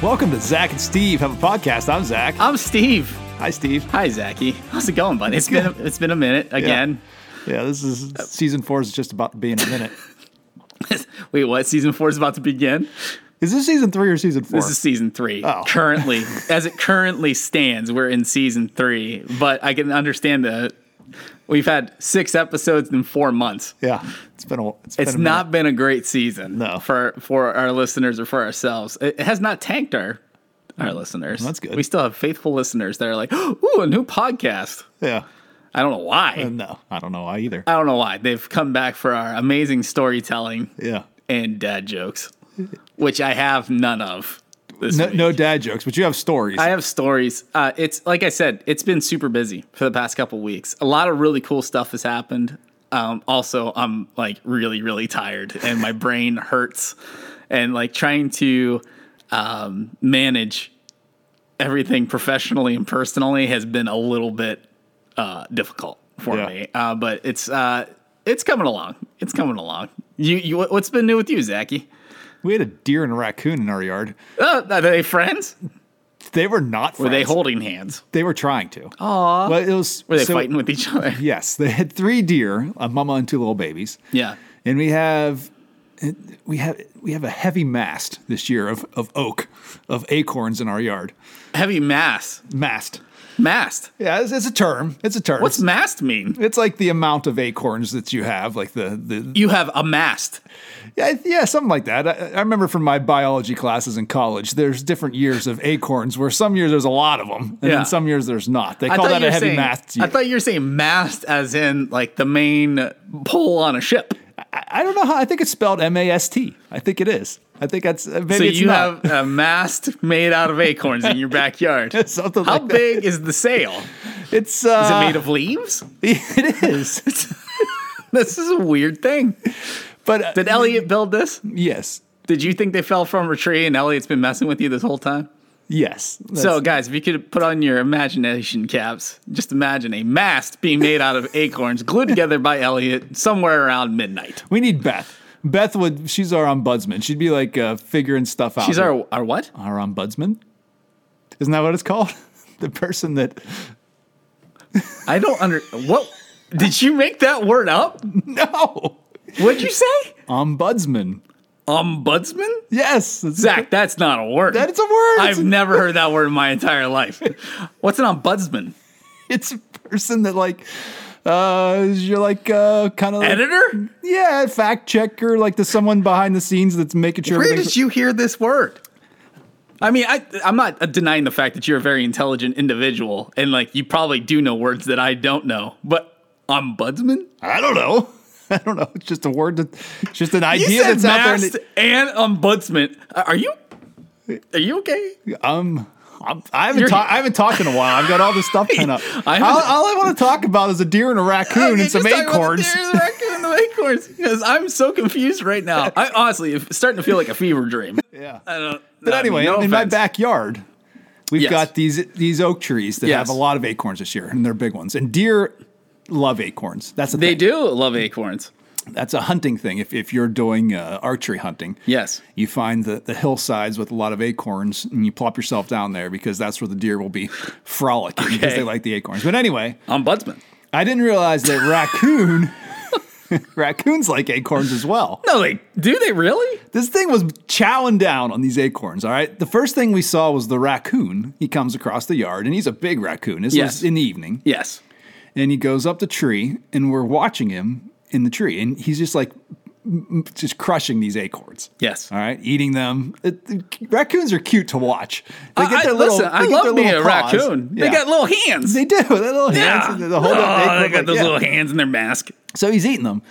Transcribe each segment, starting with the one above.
Welcome to Zach and Steve have a podcast. I'm Zach. I'm Steve. Hi, Steve. Hi, Zachy. How's it going, buddy? It's been a, it's been a minute again. Yeah, this is season four is just about to be in a minute. Wait, what? Season four is about to begin. Is this season three or season four? This is season three. Oh. Currently, as it currently stands, we're in season three. But I can understand that we've had six episodes in four months. yeah, it's been a. It's, It's been a not minute. been a great season No. for for our listeners or for ourselves. It has not tanked our our listeners. That's good. We still have faithful listeners that are like, "Ooh, a new podcast." Yeah. I don't know why. Uh, no, I don't know why either. I don't know why. They've come back for our amazing storytelling Yeah. and dad jokes, which I have none of. No, week. no dad jokes, but you have stories. I have stories. Uh, it's like I said, it's been super busy for the past couple weeks. A lot of really cool stuff has happened. Um, also, I'm like really, really tired, and my brain hurts, and like trying to um, manage everything professionally and personally has been a little bit uh, difficult for Yeah. me. Uh, but it's uh, it's coming along. It's coming along. You, you, what's been new with you, Zachy? We had a deer and a raccoon in our yard. Uh, are they friends? They were not. Were they holding hands? They were trying to. Aw. Well, it was. Were they so- fighting with each other? Yes, they had three deer, a mama and two little babies. Yeah. and we have we have we have a heavy mast this year of, of oak of acorns in our yard Heavy mass. mast Mast. yeah it's, it's a term it's a term What's mast mean? it's like the amount of acorns that you have like the the You have a mast. yeah, yeah something like that I, I remember from my biology classes in college there's different years of acorns where some years there's a lot of them and Yeah. then some years there's not they call that a heavy saying, mast I thought you were saying mast as in like the main pole on a ship. I, I don't know how I think it's spelled M-A-S-T I think it is I think that's uh, maybe So it's you not. have a mast made out of acorns in your backyard. Something How like that. big is the sail? it's uh, Is it made of leaves? it is This is a weird thing. but uh, Did Elliot build this? yes Did you think they fell from a tree and Elliot's been messing with you this whole time? Yes. So, guys, if you could put on your imagination caps, just imagine a mast being made out of acorns glued together by Elliot somewhere around midnight. we need Beth. Beth would. She's our ombudsman. She'd be like uh, figuring stuff out. She's our, our what? our ombudsman. Isn't that what it's called? the person that. I don't under. What? Did you make that word up? No. What'd you say? Ombudsman. Ombudsman? Yes. That's, Zach, that's not a word. That's a word. I've never heard that word in my entire life. What's an ombudsman? it's a person that like. Uh, you're like uh, kind of like, Editor? yeah, fact checker, like the someone behind the scenes that's making sure. Where everything's- did you hear this word? I mean, I, I'm not denying the fact that you're a very intelligent individual and like you probably do know words that I don't know, but ombudsman? I don't know. I don't know. It's just a word that, it's just an idea that's out there. and ombudsman. Are you? Are you okay? Um, I'm, I haven't talked. I haven't talked in a while. I've got all this stuff pent up. I all, all I want to talk about is a deer and a raccoon Okay, and some just talk about the acorns. deer, the raccoon, and the acorns. Because I'm so confused right now. I honestly, it's starting to feel like a fever dream. Yeah. I don't. But anyway, no in my backyard, we've Yes. got these these oak trees that Yes. have a lot of acorns this year, and they're big ones. And deer love acorns. That's a they thing. do love acorns. That's a hunting thing. If if you're doing uh, archery hunting, Yes. you find the, the hillsides with a lot of acorns and you plop yourself down there because that's where the deer will be frolicking because they like the acorns. But anyway, Ombudsman. I didn't realize that raccoon raccoons like acorns as well. No, they do. They really? This thing was chowing down on these acorns, all right? The first thing we saw was the raccoon. He comes across the yard and he's a big raccoon. This Yes. was in the evening. Yes. And he goes up the tree and we're watching him in the tree and he's just like just crushing these acorns. Yes. All right, eating them. It- it- raccoons are cute to watch. They I, I- listen, I get love their being a little raccoon. They got little hands. They do. They little yeah. hands. and they hold oh, they got like- those yeah. little hands in their mask. So he's eating them.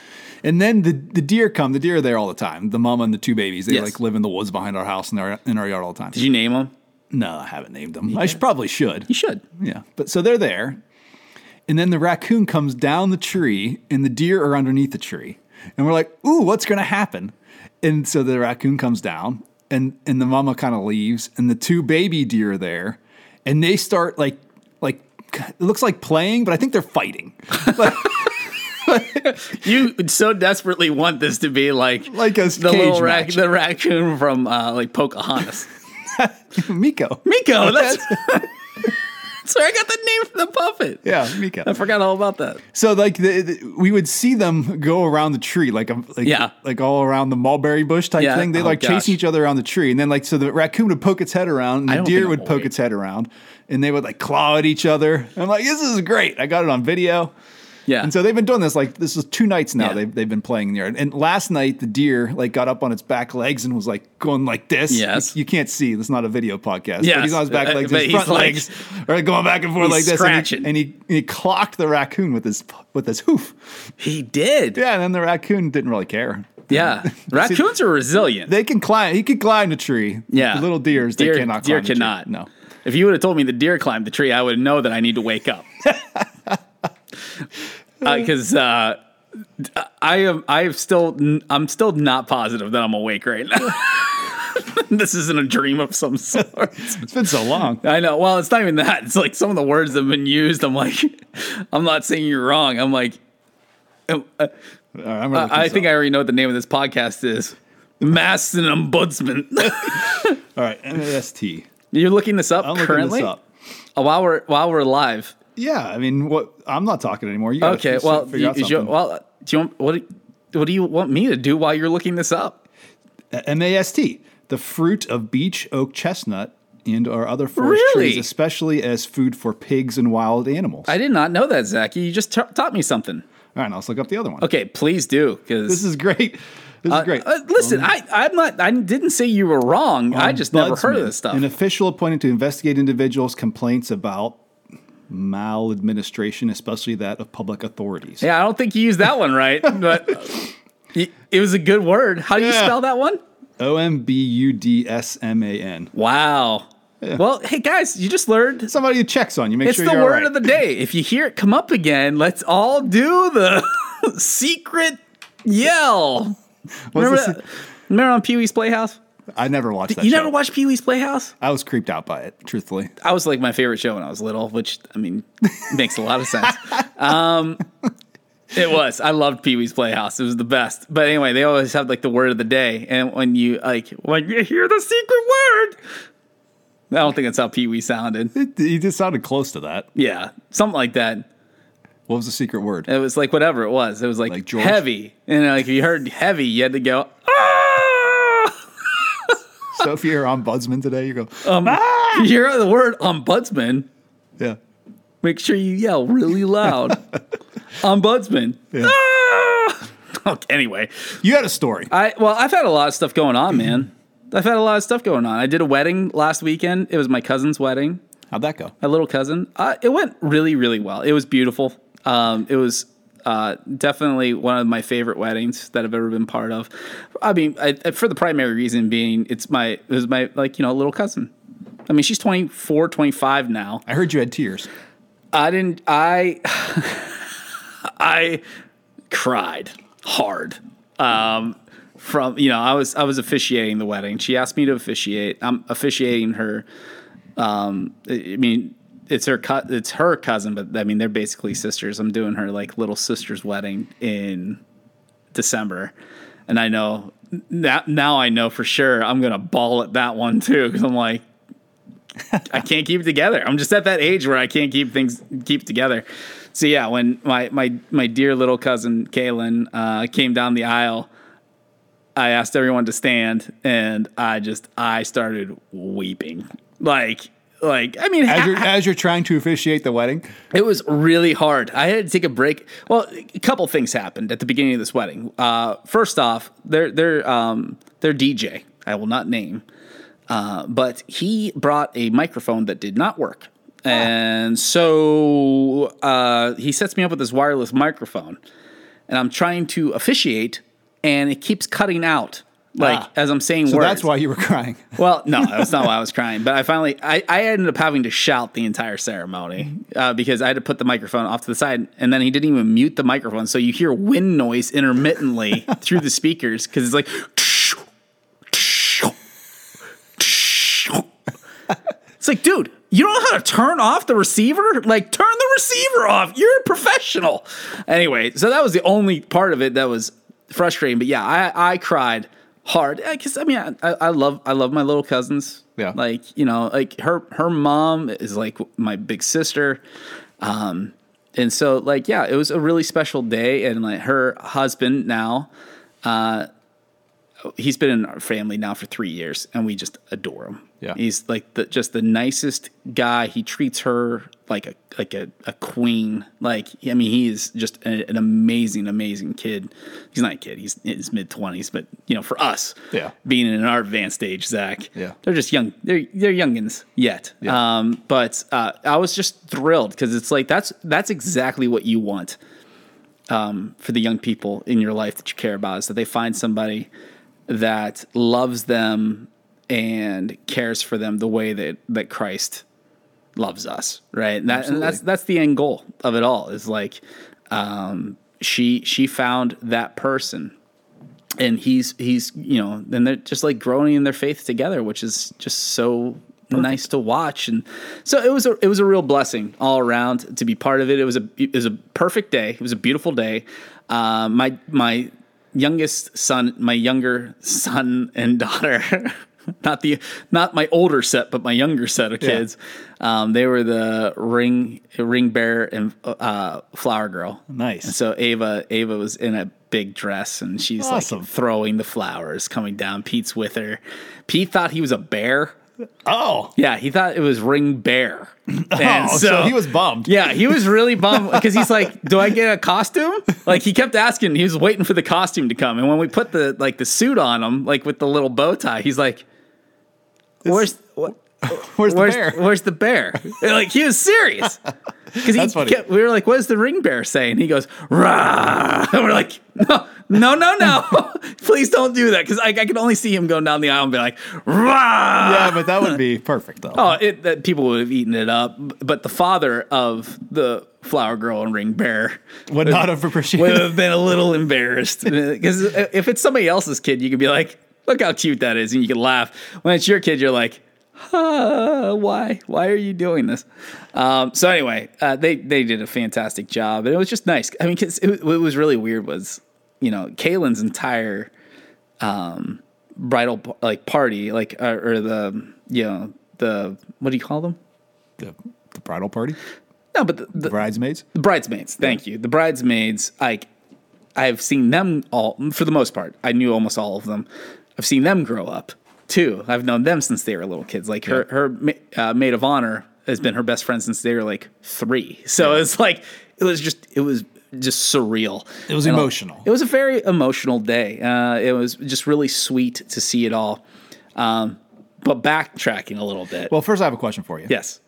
And then the, the deer come. The deer are there all the time. The mama and the two babies. They Yes. like live in the woods behind our house and they're in our yard all the time. Did you name them? No, I haven't named them. I should, probably should. You should. Yeah. But so they're there. And then the raccoon comes down the tree and the deer are underneath the tree. And we're like, ooh, what's going to happen? And so the raccoon comes down and, and the mama kind of leaves and the two baby deer are there and they start like, like, it looks like playing, but I think they're fighting. You so desperately want this to be like Like a the little rac- the raccoon from uh, like Pocahontas. Meeko. Meeko. That's that's where I got the name for the puppet. Yeah, Mika. I forgot all about that. So like the, the- we would see them go around the tree like a like, Yeah. like all around the mulberry bush type Yeah. thing. They Oh, like gosh. chasing each other around the tree, and then like so the raccoon would poke its head around, and the deer would poke awake. its head around, and they would like claw at each other. I'm like, this is great. I got it on video. Yeah. And so they've been doing this like this is two nights now. Yeah. They've they've been playing in the yard. And last night the deer like got up on its back legs and was like going like this. Yes. You, you can't see. This is not a video podcast. But Yes. he's on his back Uh, legs. but His front like- legs are like going back and forth He's like this. scratching. And, he, and he he clocked the raccoon with his with his hoof. he did. Yeah. And then the raccoon didn't really care. Yeah. Raccoons are resilient. They can climb. He could climb the tree. Yeah. The little deers. Deer- they cannot. deer climb the tree. cannot. No. If you would have told me the deer climbed the tree, I would know that I need to wake up. Because uh, I am, I am still, I'm still not positive that I'm awake right now. this isn't a dream of some sort. It's been so long. I know. Well, it's not even that. It's like some of the words that have been used. I'm like, I'm not saying you're wrong. I'm like, uh, All right, I'm I think. I already know what the name of this podcast is. Mast and Ombudsman. All right. MAST. You're looking this up I'm looking currently this up. Uh, while we're while we're live. Yeah. I mean, what? I'm not talking anymore. You gotta Okay. f- Well, you, you- well, do you want what? do- What do you want me to do while you're looking this up? MAST, the fruit of beech oak chestnut and or other forest Really? trees, especially as food for pigs and wild animals. I did not know that, Zachy. You just ta- taught me something. All right, now let's look up the other one. Okay, please do because This is great. This is uh, great. Uh, listen, um, I I'm not. I didn't say you were wrong. I um, just never heard of this stuff. An official appointed to investigate individuals' complaints about maladministration, especially that of public authorities. yeah, I don't think you used that one right, but it, was a good word. How do you Yeah. spell that one? O M B U D S M A N. Wow. Well, hey guys, you just learned. Somebody who checks on you, make It's sure the you're word right. of the day. If you hear it come up again, let's all do the secret yell. Remember, the that? Remember on Pee Wee's Playhouse? I never watched that. You show. never watched Pee Wee's Playhouse? I was creeped out by it, truthfully. I was like my favorite show when I was little, which I mean makes a lot of sense. Um, it was. I loved Pee Wee's Playhouse. It was the best. But anyway, they always have like the word of the day, and when you like when you hear the secret word, I don't think that's how Pee Wee sounded. It, he just sounded close to that. Yeah, something like that. What was the secret word? It was like whatever it was. It was like, Like heavy, and like if you heard heavy, you had to go. Ah! Sophie, you're ombudsman today. You go, Um, you hear the word ombudsman. yeah. Make sure you yell really loud. Ombudsman. Ah! Okay, anyway, You had a story. I well, I've had a lot of stuff going on, man. I've had a lot of stuff going on. I did a wedding last weekend. It was my cousin's wedding, How'd that go? my little cousin. Uh, it went really, really well. It was beautiful. Um, it was uh, definitely one of my favorite weddings that I've ever been part of. I mean, I, for the primary reason being, it's my it was my like you know little cousin. I mean, she's 24, 25 now. I heard you had tears. I didn't. I I cried hard. Um, from you know, I was I was officiating the wedding. She asked me to officiate. I'm officiating her. Um, I I mean, it's her it's her cousin, but I mean they're basically sisters. I'm doing her like little sister's wedding in December, and I know now now I know for sure I'm gonna ball at that one too because I'm like I can't keep it together. I'm just at that age where I can't keep things keep together. So yeah, when my my my dear little cousin Kaylin uh, came down the aisle, I asked everyone to stand, and I just I started weeping. Like like I mean, As you're, as you're trying to officiate the wedding, it was really hard. I had to take a break. Well, a couple things happened at the beginning of this wedding. Uh, first off, their their um, their DJ, I will not name, uh, but he brought a microphone that did not work, and so uh, he sets me up with this wireless microphone, and I'm trying to officiate, and it keeps cutting out. Like Ah. as I'm saying so words. that's why you were crying. Well, no, that's not why I was crying. But I finally, I, I ended up having to shout the entire ceremony uh, because I had to put the microphone off to the side, and then he didn't even mute the microphone, so you hear wind noise intermittently through the speakers because it's like. It's like, dude, you don't know how to turn off the receiver? Like, turn the receiver off. You're a professional. Anyway, so that was the only part of it that was frustrating. But yeah, I, I cried hard because I mean I, I love I love my little cousins. Yeah. like you know, like her her mom is like my big sister, um, and so like yeah, it was a really special day, and like her husband now, uh, he's been in our family now for three years, and we just adore him. Yeah. he's like the just the nicest guy. He treats her like a like a, a queen. Like I mean, he is just a, an amazing, amazing kid. He's not a kid; he's in his mid twenties. But you know, for us, Yeah. being in our advanced age, Zach, Yeah. they're just young. They're they're youngins yet. Yeah. Um, but uh, I was just thrilled because it's like that's that's exactly what you want um, for the young people in your life that you care about is that they find somebody that loves them and cares for them the way that that Christ loves us, right? And, that, and that's that's the end goal of it all. Is like um, she she found that person, and he's he's you know, and they're just like growing in their faith together, which is just so nice to watch. And so it was a it was a real blessing all around to be part of it. It was a it was a perfect day. It was a beautiful day. Uh, my my youngest son, my younger son and daughter. Not the not my older set, but my younger set of Yeah. kids. Um, they were the ring ring bear and uh, flower girl. Nice. And so Ava Ava was in a big dress and she's Awesome. like throwing the flowers coming down. Pete's with her. Pete thought he was a bear. Oh, Yeah, he thought it was ring bear. And oh so, he was bummed. yeah, he was really bummed because he's like, "Do I get a costume?" Like he kept asking. He was waiting for the costume to come, and when we put the like the suit on him, like with the little bow tie, he's like, "Where's what? Where's the Where's bear? where's the bear?" Like he was serious because he kept, we were like, "What does the ring bear say?" And he goes, "Rah!" And we're like, "No, no, no, no! Please don't do that!" Because I, I can only see him going down the aisle and be like, "Rah!" Yeah, but that would be perfect though. Oh, it, that people would have eaten it up, but the father of the flower girl and ring bear would not have would have been a little embarrassed because if it's somebody else's kid, you could be like, "Look how cute that is," and you can laugh. When it's your kid, you're like, uh, "Why? Why are you doing this?" Um, so anyway, uh, they they did a fantastic job, and it was just nice. I mean, 'cause it, what was really weird was, you know, Kaylin's entire um, bridal like party, like uh, or the you know the what do you call them? the, the bridal party, No, but the, the, bridesmaids. the bridesmaids. Thank you. The bridesmaids. Like I've seen them all for the most part. I knew almost all of them. I've seen them grow up too. I've known them since they were little kids. Like her her uh, maid of honor has been her best friend since they were like three. So it's like it was just it was just surreal. It was And emotional. It was a very emotional day. Uh, it was just really sweet to see it all. Um, but backtracking a little bit. Well, first I have a question for you. yes.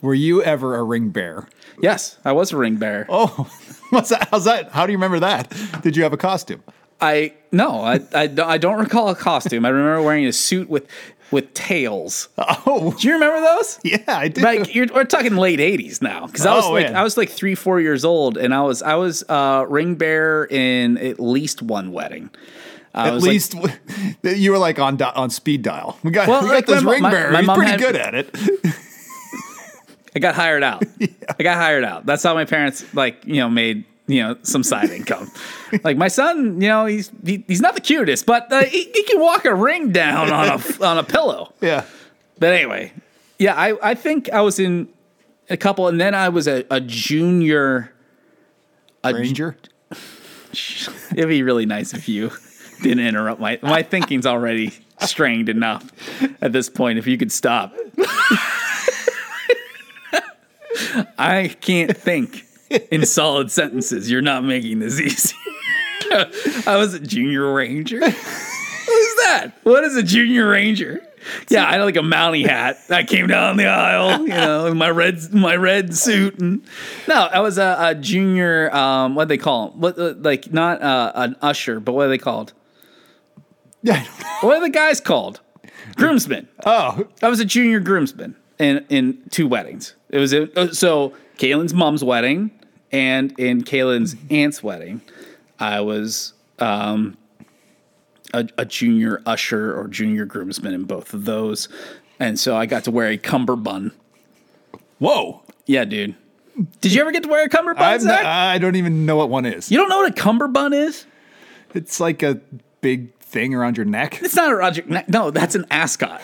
Were you ever a ring bearer? Yes, I was a ring bearer. Oh, what's that? How's that? How do you remember that? Did you have a costume? I no, I, I don't- I don't recall a costume. I remember wearing a suit with with tails. Oh, Do you remember those? yeah, I did. Like you're, we're talking late '80s now, because I was Oh, like man. I was like three, four years old, and I was I was uh, ring bearer in at least one wedding. I At was like- least you were like on on speed dial. We got, Well, we got like, this my- ring my- bearer. my He's pretty had- good at it. I got hired out. I got hired out. That's how my parents like you know made you know some side income. like my son, you know he's he, he's not the cutest, but uh, he, he can walk a ring down on a on a pillow. Yeah. But anyway, yeah, I, I think I was in a couple, and then I was a, a junior. A, Ranger. It'd be really nice if you didn't interrupt my my thinking's already strained enough at this point. If you could stop, I can't think in solid sentences. You're not making this easy. I was a junior ranger. Who's that? What is a junior ranger? Yeah, I had like a mountie hat. I came down the aisle, you know, in my red my red suit, and no, I was a, a junior. Um, what do they call them? What uh, like not uh, an usher, but what are they called? Yeah. What are the guys called? Groomsmen. Oh, I was a junior groomsman in in two weddings. It was a, uh, so Kaylin's mom's wedding and in Kaylin's aunt's wedding. I was um, a, a junior usher or junior groomsman in both of those, and so I got to wear a cummerbund. whoa! Yeah, dude. Did you ever get to wear a cummerbund, I've, I don't even know what one is. you don't know what a cummerbund is? It's like a big thing around your neck? It's not a Roger. No, that's an ascot.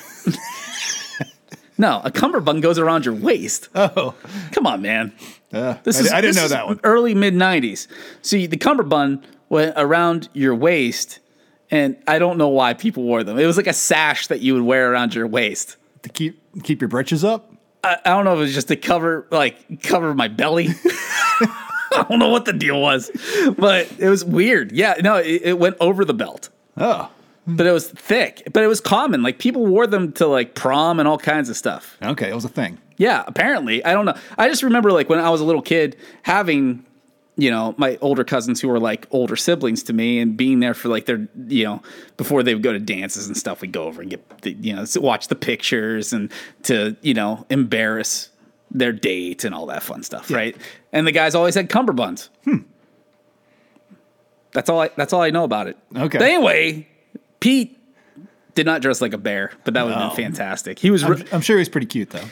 no, a cummerbund goes around your waist. Oh, Come on, man. Uh, This I, is I didn't this know is that one. Early mid '90s. See, the cummerbund went around your waist, and I don't know why people wore them. It was like a sash that you would wear around your waist. To keep keep your britches up. I, I don't know if it was just to cover like cover my belly. I don't know what the deal was, but it was weird. Yeah, no, it, it went over the belt. Oh, but it was thick. But it was common. Like people wore them to like prom and all kinds of stuff. okay, it was a thing. Yeah, apparently. I don't know. I just remember like when I was a little kid having, you know, my older cousins who were like older siblings to me and being there for like their, you know, before they would go to dances and stuff, we'd go over and get, the, you know, watch the pictures and to, you know, embarrass their date and all that fun stuff, right? And the guys always had cummerbunds. Hmm. That's all I that's all I know about it. Okay. But anyway, Pete did not dress like a bear, but that would have No. been fantastic. He was re- I'm, I'm sure he's pretty cute though.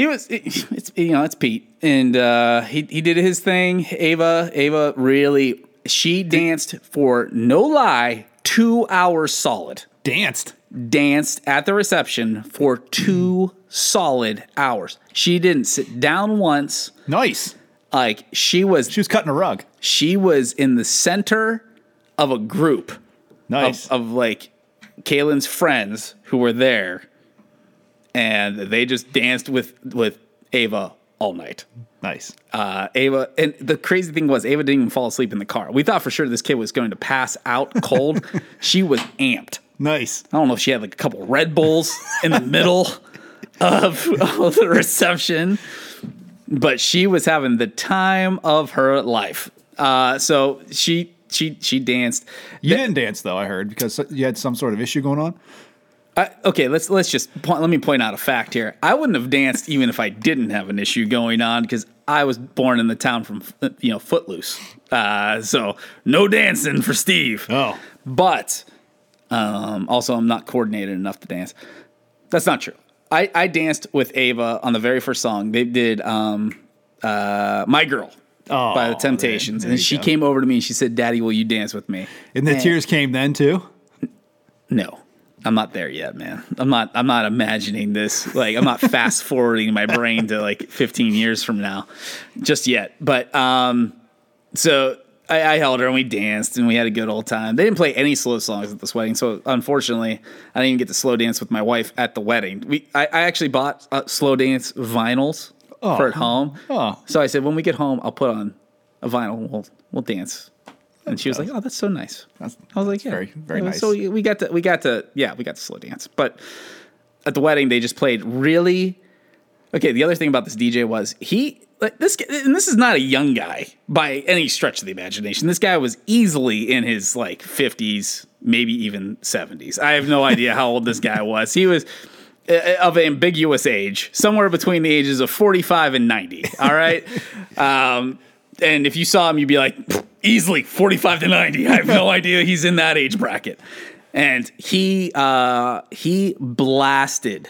He was it's you know it's Pete and uh, he he did his thing. Ava Ava really she danced for no lie two hours solid. Danced. Danced at the reception for two solid hours. She didn't sit down once. Nice. Like she was She was cutting a rug. she was in the center of a group Nice. of, of like Kaylin's friends who were there, and they just danced with with Ava all night. nice. Uh, Ava, and the crazy thing was, Ava didn't even fall asleep in the car. We thought for sure this kid was going to pass out cold. she was amped. Nice. I don't know if she had like a couple Red Bulls in the middle of, of the reception, but she was having the time of her life. Uh, so she she she danced. You didn't dance though, I heard, because you had some sort of issue going on. I, okay, let's let's just point, let me point out a fact here. I wouldn't have danced even if I didn't have an issue going on because I was born in the town from you know Footloose. Uh, so no dancing for Steve. Oh. But um, also, I'm not coordinated enough to dance. That's not true. I, I danced with Ava on the very first song. They did um, uh, "My Girl" Oh, by the Temptations, there- and she go. came over to me and she said, "Daddy, will you dance with me?" And the And- tears came then too. No, I'm not there yet, man. I'm not. I'm not imagining this. Like, I'm not fast forwarding my brain to like 15 years from now, just yet. But um, so I, I held her and we danced and we had a good old time. They didn't play any slow songs at this wedding, so unfortunately, I didn't even get to slow dance with my wife at the wedding. We I, I actually bought uh, slow dance vinyls for at home. Oh. So I said, when we get home, I'll put on a vinyl. We'll we'll dance. And she was like, "Oh, that's so nice." That's- I was like, "Yeah, very- very nice. So we got to we got to yeah we got to slow dance, but at the wedding they just played really. Okay, the other thing about this DJ was he like this and this is not a young guy by any stretch of the imagination. This guy was easily in his like fifties, maybe even seventies. I have no idea how old this guy was. He was uh, of ambiguous age, somewhere between the ages of forty-five and ninety. All right. Um, and if you saw him, you'd be like, easily 45 to 90. I have no idea he's in that age bracket. And he uh, he blasted,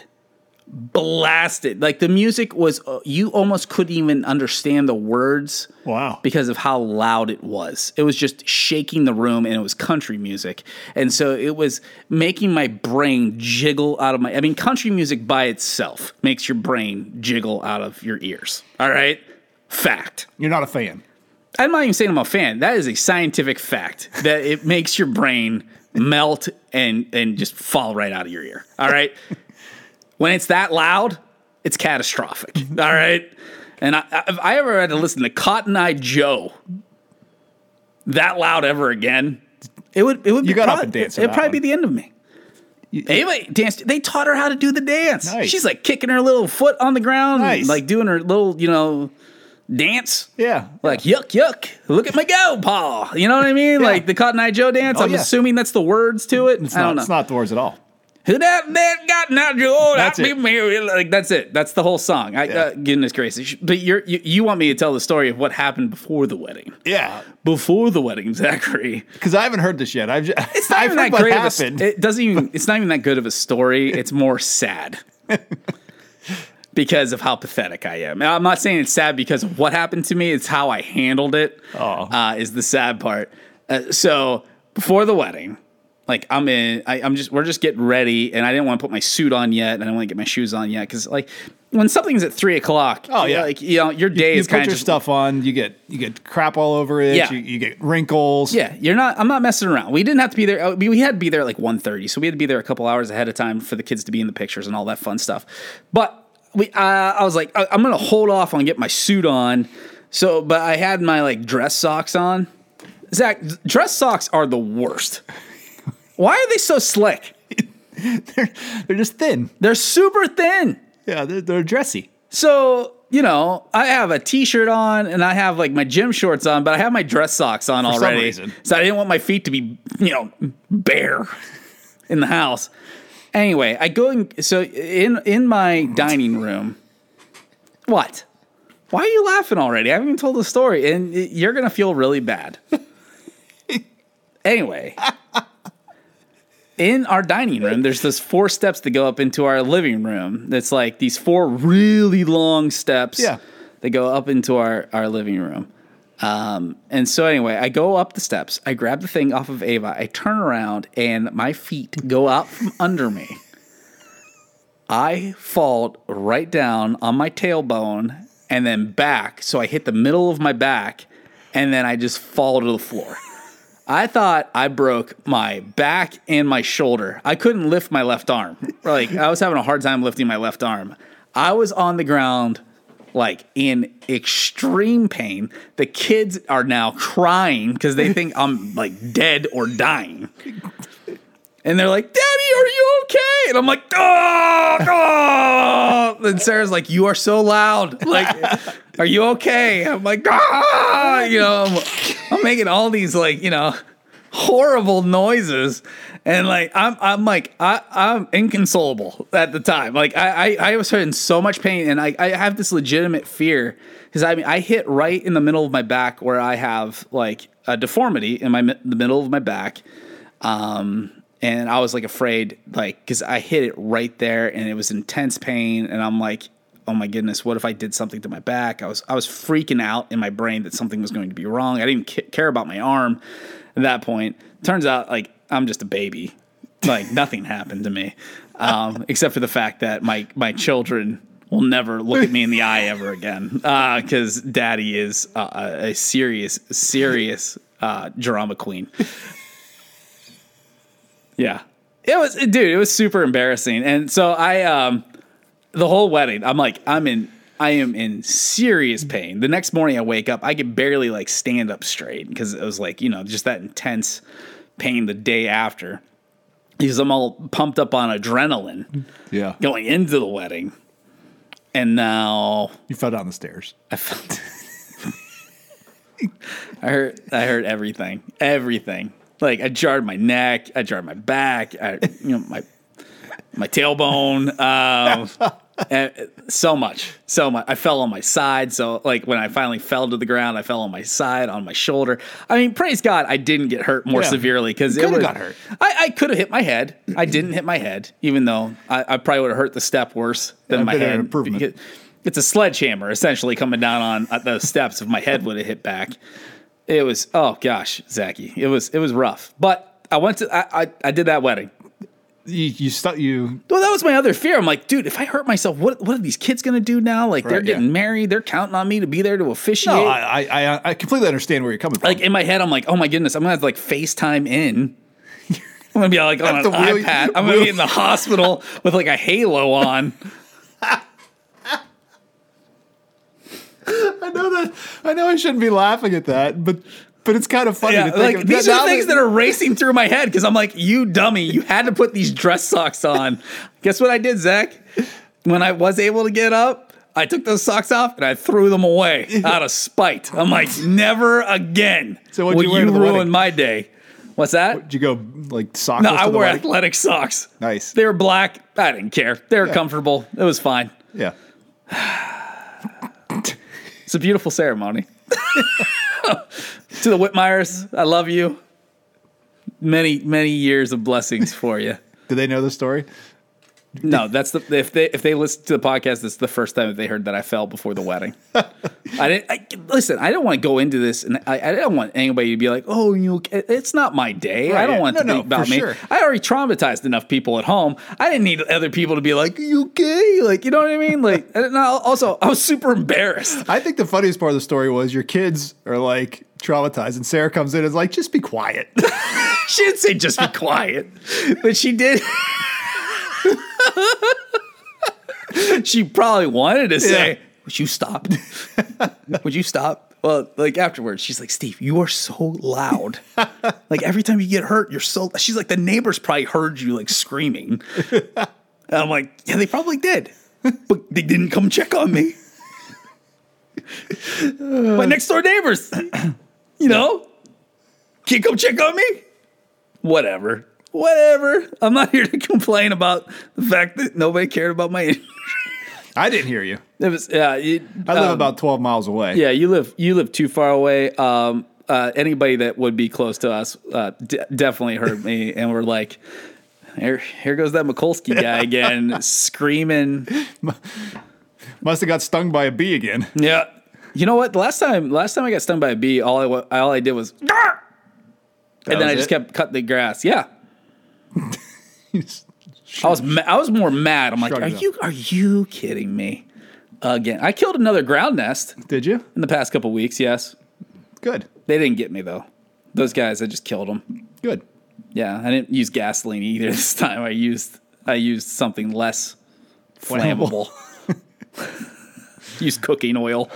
blasted. Like the music was, uh, you almost couldn't even understand the words Wow. because of how loud it was. It was just shaking the room and it was country music. And so it was making my brain jiggle out of my I mean country music by itself makes your brain jiggle out of your ears. All right? Fact. You're not a fan. I'm not even saying I'm a fan. That is a scientific fact that it makes your brain melt and and just fall right out of your ear. All right. when it's that loud, it's catastrophic. All right. And I, I- if I ever had to listen to Cotton Eye Joe that loud ever again, it would it would You be got up probably, and danced to It'd probably one. be the end of me. Ava danced. They taught her how to do the dance. Nice. She's like kicking her little foot on the ground, Nice. like doing her little, you know, dance. Yeah. Like yuck yuck, look at my go paw. You know what I mean? Like the Cotton Eye Joe dance. Oh, I'm yeah. assuming that's the words to it. It's not. It's not the words at all. Who that that got Eye Joe? That's it. me. Like that's it. That's the whole song. I, Yeah. uh, goodness gracious. But you're, you you want me to tell the story of what happened before the wedding? Yeah. Before the wedding, Zachary. Because I haven't heard this yet. I've just, It's not I've even that great of a. It doesn't even. It's not even that good of a story. It's more sad. Because of how pathetic I am. Now, I'm not saying it's sad because of what happened to me. It's how I handled it. Oh. Uh, is the sad part. Uh, so before the wedding, Like I'm in, I, I'm just, we're just getting ready, and I didn't want to put my suit on yet, and I don't want to get my shoes on yet, because like when something's at three o'clock, Oh, yeah. like you know, your day You is put kind of stuff on, you get you get crap all over it. Yeah. You, you get wrinkles. Yeah, you're not. I'm not messing around. We didn't have to be there. uh, We we had to be there at like 1.30, so we had to be there a couple hours ahead of time for the kids to be in the pictures and all that fun stuff. But we, uh, I was like, I, I'm gonna hold off on get my suit on. So, but I had my like dress socks on. Zach, dress socks are the worst. Why are they so slick? they're, they're just thin. They're super thin. Yeah, they're, they're dressy. So, you know, I have a t-shirt on and I have like my gym shorts on, but I have my dress socks on some already. So I didn't want my feet to be, you know, bare in the house. Anyway, I go and so in in my dining room. What? Why are you laughing already? I haven't even told the story and you're to feel really bad. anyway, in our dining room, there's those four steps that go up into our living room. That's like these four really long steps Yeah. that go up into our, our living room. Um, and so anyway, I go up the steps, I grab the thing off of Ava, I turn around, and my feet go out from under me. I fall right down on my tailbone and then back. So I hit the middle of my back and then I just fall to the floor. I thought I broke my back and my shoulder. I couldn't lift my left arm. Like I was having a hard time lifting my left arm. I was on the ground like in extreme pain. The kids are now crying because they think I'm like dead or dying. And they're like, Daddy, are you okay? And I'm like, oh, oh. And Sarah's like, You are so loud. Like, are you okay? I'm like, ah, you know, I'm, I'm making all these like, you know, horrible noises. And like I'm I'm like I, I'm inconsolable at the time. Like I, I, I was in so much pain and I, I have this legitimate fear because I mean I hit right in the middle of my back where I have like a deformity in my the middle of my back. Um and I was like afraid, like, because I hit it right there, and it was intense pain, and I'm like, oh my goodness, what if I did something to my back? I was I was freaking out in my brain that something was going to be wrong. I didn't ca- care about my arm at that point. Turns out, like, I'm just a baby. Like nothing happened to me, um, except for the fact that my my children will never look at me in the eye ever again because Daddy is uh, a a serious serious uh, drama queen. Yeah. It was dude, it was super embarrassing. And so I um the whole wedding, I'm like I'm in I am in serious pain. The next morning I wake up, I could barely like stand up straight because it was like, you know, just that intense pain the day after. Because I'm all pumped up on adrenaline Yeah. going into the wedding. And now You fell down the stairs. I felt I heard I heard everything. Everything. Like I jarred my neck, I jarred my back, I you know, my my tailbone. Um and uh, so much. So much. I fell on my side. So like when I finally fell to the ground, I fell on my side, on my shoulder. I mean, praise God I didn't get hurt more Yeah. severely because it was got hurt. I, I could have hit my head. I didn't hit my head, even though I, I probably would have hurt the step worse than Yeah, my head. improvement. It's a sledgehammer essentially coming down on uh, the steps. If my head would have hit back, it was oh gosh, Zachy, it was it was rough. But I went to I I, I did that wedding. You you stu- you Well, that was my other fear. I'm like, dude, if I hurt myself, what what are these kids gonna do now? Like they're Right, yeah. getting married, they're counting on me to be there to officiate. No, I, I I I completely understand where you're coming from. like in my head, I'm like, oh my goodness, I'm gonna have to like FaceTime in. I'm gonna be like on an wheel- iPad. I'm gonna be in the hospital with like a halo on. I know that I know I shouldn't be laughing at that, but but it's kind of funny Yeah, to think like of. these now are things that are racing through my head because I'm like, you dummy, you had to put these dress socks on. Guess what I did, Zach? When I was able to get up, I took those socks off and I threw them away out of spite. I'm like, never again. So what'd you wear you to the ruin wedding? my day? What's that? Did you go like socks? No, I wore wedding? athletic socks. Nice. They were black. I didn't care. They were comfortable. It was fine. Yeah. It's a beautiful ceremony. to the Whitmires, I love you. Many, many years of blessings for you. Did they know the story? No, that's the if they if they listen to the podcast, that's the first time that they heard that I fell before the wedding. I didn't I, listen. I don't want to go into this, and I, I don't want anybody to be like, "Oh, you." It's not my day. I don't want No, to no, be about me. sure. I already traumatized enough people at home. I didn't need other people to be like, "You okay?" Like, you know what I mean? Like, and I- also, I was super embarrassed. I think the funniest part of the story was your kids are like traumatized, and Sarah comes in and is like, just be quiet. She didn't say just be quiet, but she did. she probably wanted to say, Yeah. "Would you stop? Would you stop?" Well, like afterwards, she's like, "Steve, you are so loud. like every time you get hurt, you're so." She's like, "The neighbors probably heard you like screaming." And I'm like, "Yeah, they probably did, but they didn't come check on me." My next door neighbors, you know, can't come check on me whatever. Whatever. I'm not here to complain about the fact that nobody cared about my. I didn't hear you. It was yeah. You, I live um, about 12 miles away. yeah. You live you live too far away. Um, uh, anybody that would be close to us uh, d- definitely heard me, and we're like, here here goes that Mikulski guy again, screaming. Must have got stung by a bee again. Yeah. You know what? The last time last time I got stung by a bee, all I all I did was. And then I just it? kept cutting the grass. Yeah, I was ma- I was more mad. I'm like, Shrug are it up. you are you kidding me? Again, I killed another ground nest Did you? in the past couple weeks. Yes, Good. they didn't get me though. Those guys, I just killed them. Good. Yeah, I didn't use gasoline either this time. I used I used something less flammable. used cooking oil.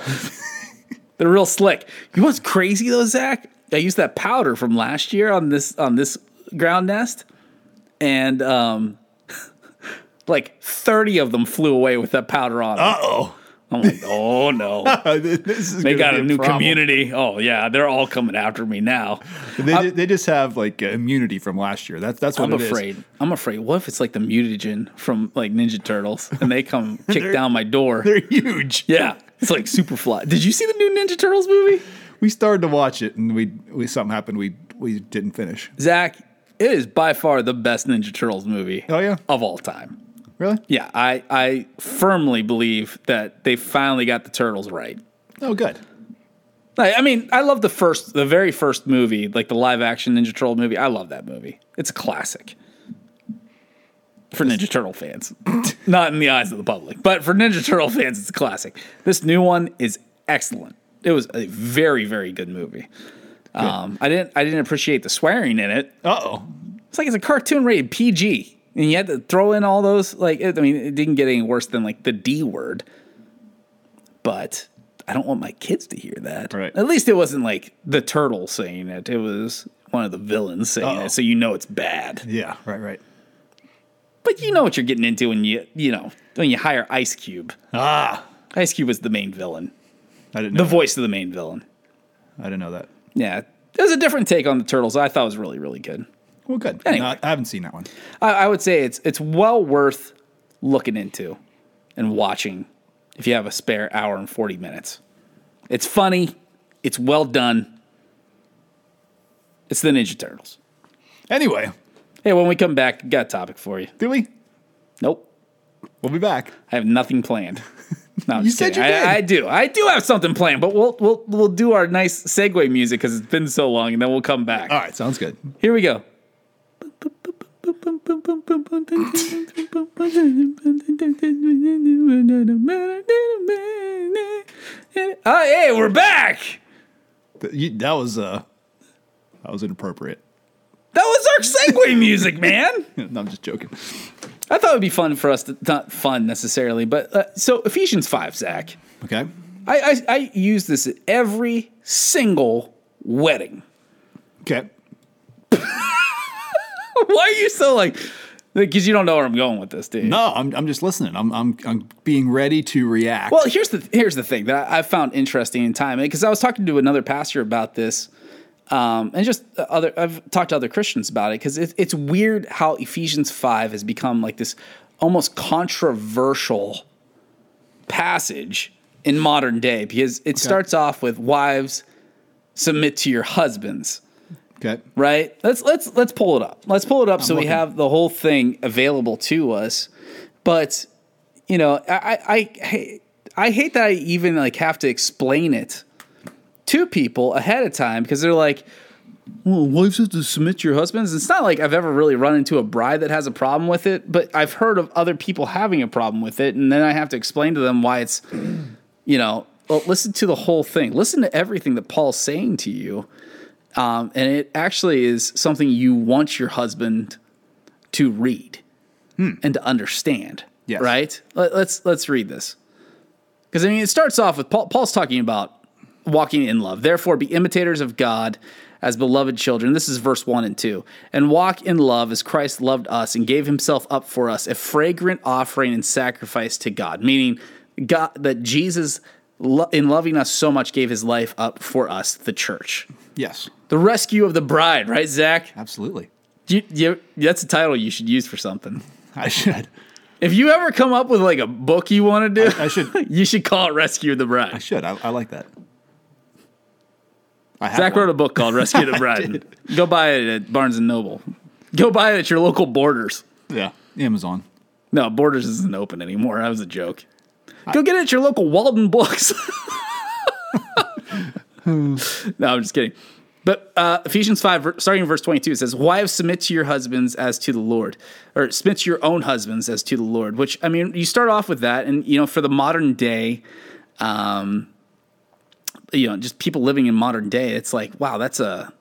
They're real slick. You know what's crazy though, Zach? I used that powder from last year on this on this ground nest, and um, like thirty of them flew away with that powder on. them. Uh oh. I'm like, oh no, this is they got be a new problem. community. Oh yeah, they're all coming after me now. They, they just have like uh, immunity from last year. That's that's what I'm it is. afraid. I'm afraid. What if it's like the mutagen from like Ninja Turtles and they come kick down my door? They're huge. Yeah, it's like super Superfly. Did you see the new Ninja Turtles movie? We started to watch it and we we something happened. We we didn't finish. Zach, it is by far the best Ninja Turtles movie. Oh, yeah? of all time. Really? Yeah, I I firmly believe that they finally got the turtles right. Oh, good. I, I mean, I love the first, the very first movie, like the live action Ninja Turtle movie. I love that movie. It's a classic for Ninja Turtle fans, not in the eyes of the public, but for Ninja Turtle fans, it's a classic. This new one is excellent. It was a very, very good movie. Um, I didn't, I didn't appreciate the swearing in it. Uh oh. It's like it's a cartoon rated PG, and you had to throw in all those. Like, I mean, it didn't get any worse than like the D word, but I don't want my kids to hear that. Right. At least it wasn't like the turtle saying it. It was one of the villains saying Uh-oh. it, so you know it's bad. Yeah. Right. Right. But you know what you're getting into when you you know when you hire Ice Cube. Ah. Ice Cube was the main villain, I didn't. the Know voice of the main villain. I didn't know that. Yeah, it was a different take on the turtles. I thought it was really really good. Well, good. Anyway. No, I haven't seen that one. I, I would say it's it's well worth looking into and watching if you have a spare hour and 40 minutes. It's funny, it's well done. It's the Ninja Turtles. Anyway, Hey, when we come back, got a topic for you. do we? Nope. We'll be back. I have nothing planned. No, You said kidding. you did. I, I do. I do have something planned, but we'll we'll we'll do our nice segue music because it's been so long, and then we'll come back. All right. Sounds good. Here we go. Oh, hey, we're back. You- That was uh, that was inappropriate. That was our segue music, man. no, I'm just joking. I thought it would be fun for us to, not fun necessarily, but uh, so Ephesians 5, Zach. Okay. I, I, I use this at every single wedding. Okay. Why are you so like, because you don't know where I'm going with this, you? No, I'm, I'm just listening. I'm, I'm, I'm being ready to react. Well, here's the here's the thing that I, I found interesting in time because I was talking to another pastor about this, um, and just other I've talked to other Christians about it because it, it's weird how Ephesians five has become like this almost controversial passage in modern day because it starts off with wives submit to your husbands, Okay. right? Let's let's let's pull it up. Let's pull it up so we have the whole thing available to us. But you know, I I I, I hate that I even like have to explain it to people ahead of time because they're like, well, wives have to submit to your husbands. It's not like I've ever really run into a bride that has a problem with it, but I've heard of other people having a problem with it, and then I have to explain to them why it's, you know, well, listen to the whole thing. Listen to everything that Paul's saying to you. Um, and it actually is something you want your husband to read and to understand. Yes. Right? Let, let's let's read this. Because I mean, it starts off with Paul, Paul's talking about walking in love. Therefore, be imitators of God as beloved children. This is verse 1 and 2. And walk in love as Christ loved us and gave himself up for us, a fragrant offering and sacrifice to God. Meaning, God, that Jesus, in loving us so much, gave his life up for us, the church. Yes. The rescue of the bride, right, Zach? Absolutely. You, you, that's a title you should use for something. I should. If you ever come up with like a book you want to do, I should. you should call it Rescue the Bride. I should. I, I like that. Zach wrote a book called Rescue the Bride. Go buy it at Barnes and Noble. Go buy it at your local Borders. Yeah. Amazon. No, Borders isn't open anymore. That was a joke. Go get it at your local Walden Books. no, I'm just kidding. But uh, Ephesians 5, starting in verse 22, it says, Wives, submit to your husbands as to the Lord, or submit to your own husbands as to the Lord, which, I mean, you start off with that. And, you know, for the modern day, um, you know, just people living in modern day, it's like, wow, that's a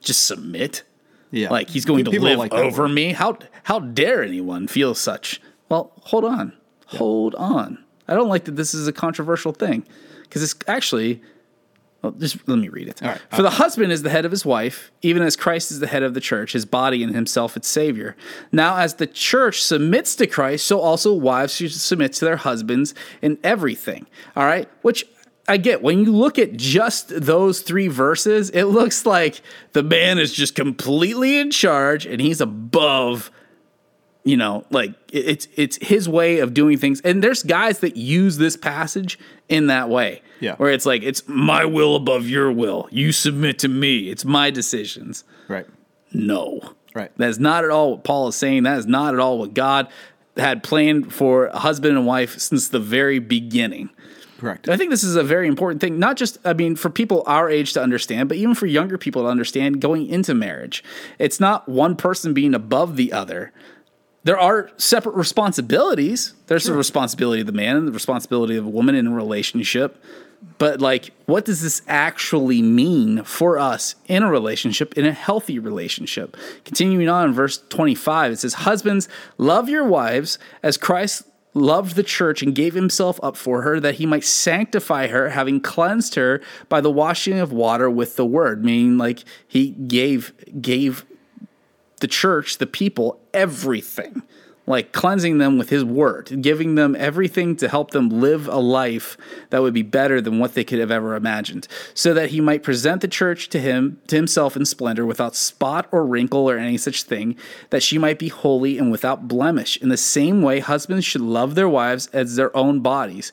just submit. Yeah. Like he's going to live like over me. How how dare anyone feel such? Well, hold on, hold on. I don't like that this is a controversial thing because it's actually. Well, just let me read it. All right. For the husband is the head of his wife, even as Christ is the head of the church, his body, and himself its savior. Now, as the church submits to Christ, so also wives should submit to their husbands in everything. All right, which get. When you look at just those three verses, it looks like the man is just completely in charge and he's above you know like it's it's his way of doing things and there's guys that use this passage in that way Yeah. where it's like it's my will above your will you submit to me it's my decisions Right. no Right. that is not at all what paul is saying that is not at all what god had planned for a husband and wife since the very beginning Correct. I think this is a very important thing, not just, I mean, for people our age to understand, but even for younger people to understand going into marriage. It's not one person being above the other. There are separate responsibilities. There's the responsibility of the man and the responsibility of a woman in a relationship. But, like, what does this actually mean for us in a relationship, in a healthy relationship? Continuing on in verse 25, it says, Husbands, love your wives as Christ loved the church and gave himself up for her that he might sanctify her having cleansed her by the washing of water with the word meaning like he gave gave the church the people everything like cleansing them with his word giving them everything to help them live a life that would be better than what they could have ever imagined so that he might present the church to him to himself in splendor without spot or wrinkle or any such thing that she might be holy and without blemish. In the same way husbands should love their wives as their own bodies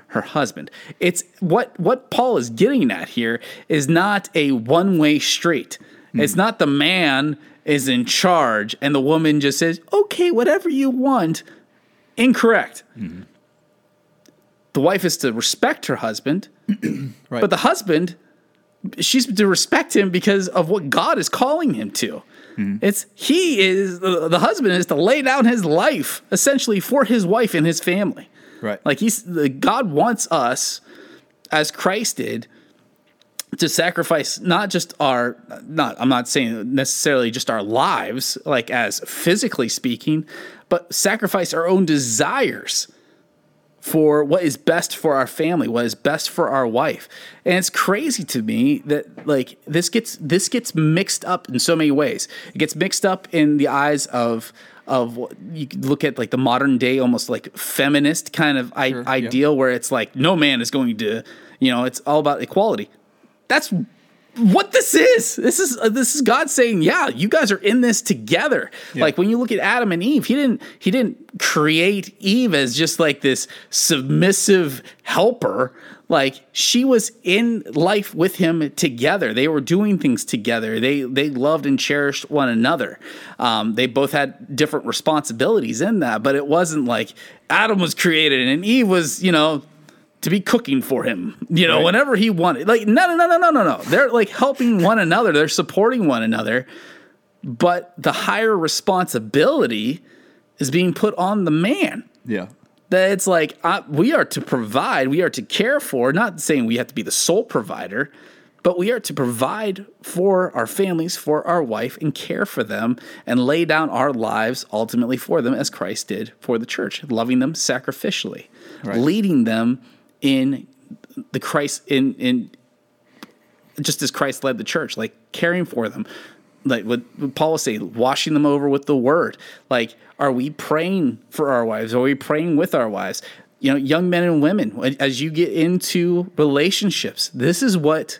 her husband. It's what what paul is getting at here is not a one-way street. Hmm. It's not the man is in charge and the woman just says okay whatever you want. Incorrect. Hmm. The wife is to respect her husband Right. but the husband she's to respect him because of what god is calling him to. Hmm. It's he is the, the husband is to lay down his life essentially for his wife and his family Right. like he's the god wants us as christ did to sacrifice not just our not i'm not saying necessarily just our lives like as physically speaking but sacrifice our own desires for what is best for our family, what is best for our wife. And it's crazy to me that like this gets this gets mixed up in so many ways. It gets mixed up in the eyes of of what you could look at like the modern day almost like feminist kind of I- Sure, yeah. ideal where it's like no man is going to, you know, it's all about equality. That's what this is. This is uh, this is God saying, "Yeah, you guys are in this together." Like when you look at Adam and Eve, he didn't he didn't create Eve as just like this submissive helper. Like she was in life with him together. They were doing things together. They they loved and cherished one another. Um, they both had different responsibilities in that, but it wasn't like Adam was created and Eve was, you know, to be cooking for him, you know, Right. whenever he wanted. Like, no, no, no, no, no, no, no. They're like helping one another. They're supporting one another. But the higher responsibility is being put on the man. Yeah. That it's like uh, we are to provide, we are to care for. Not saying we have to be the sole provider, but we are to provide for our families, for our wife, and care for them, and lay down our lives ultimately for them, as Christ did for the church, loving them sacrificially, Right. leading them in the Christ in in just as Christ led the church, like caring for them. Like what what Paul was saying, washing them over with the word. Like, are we praying for our wives? Are we praying with our wives? You know, young men and women, as you get into relationships, this is what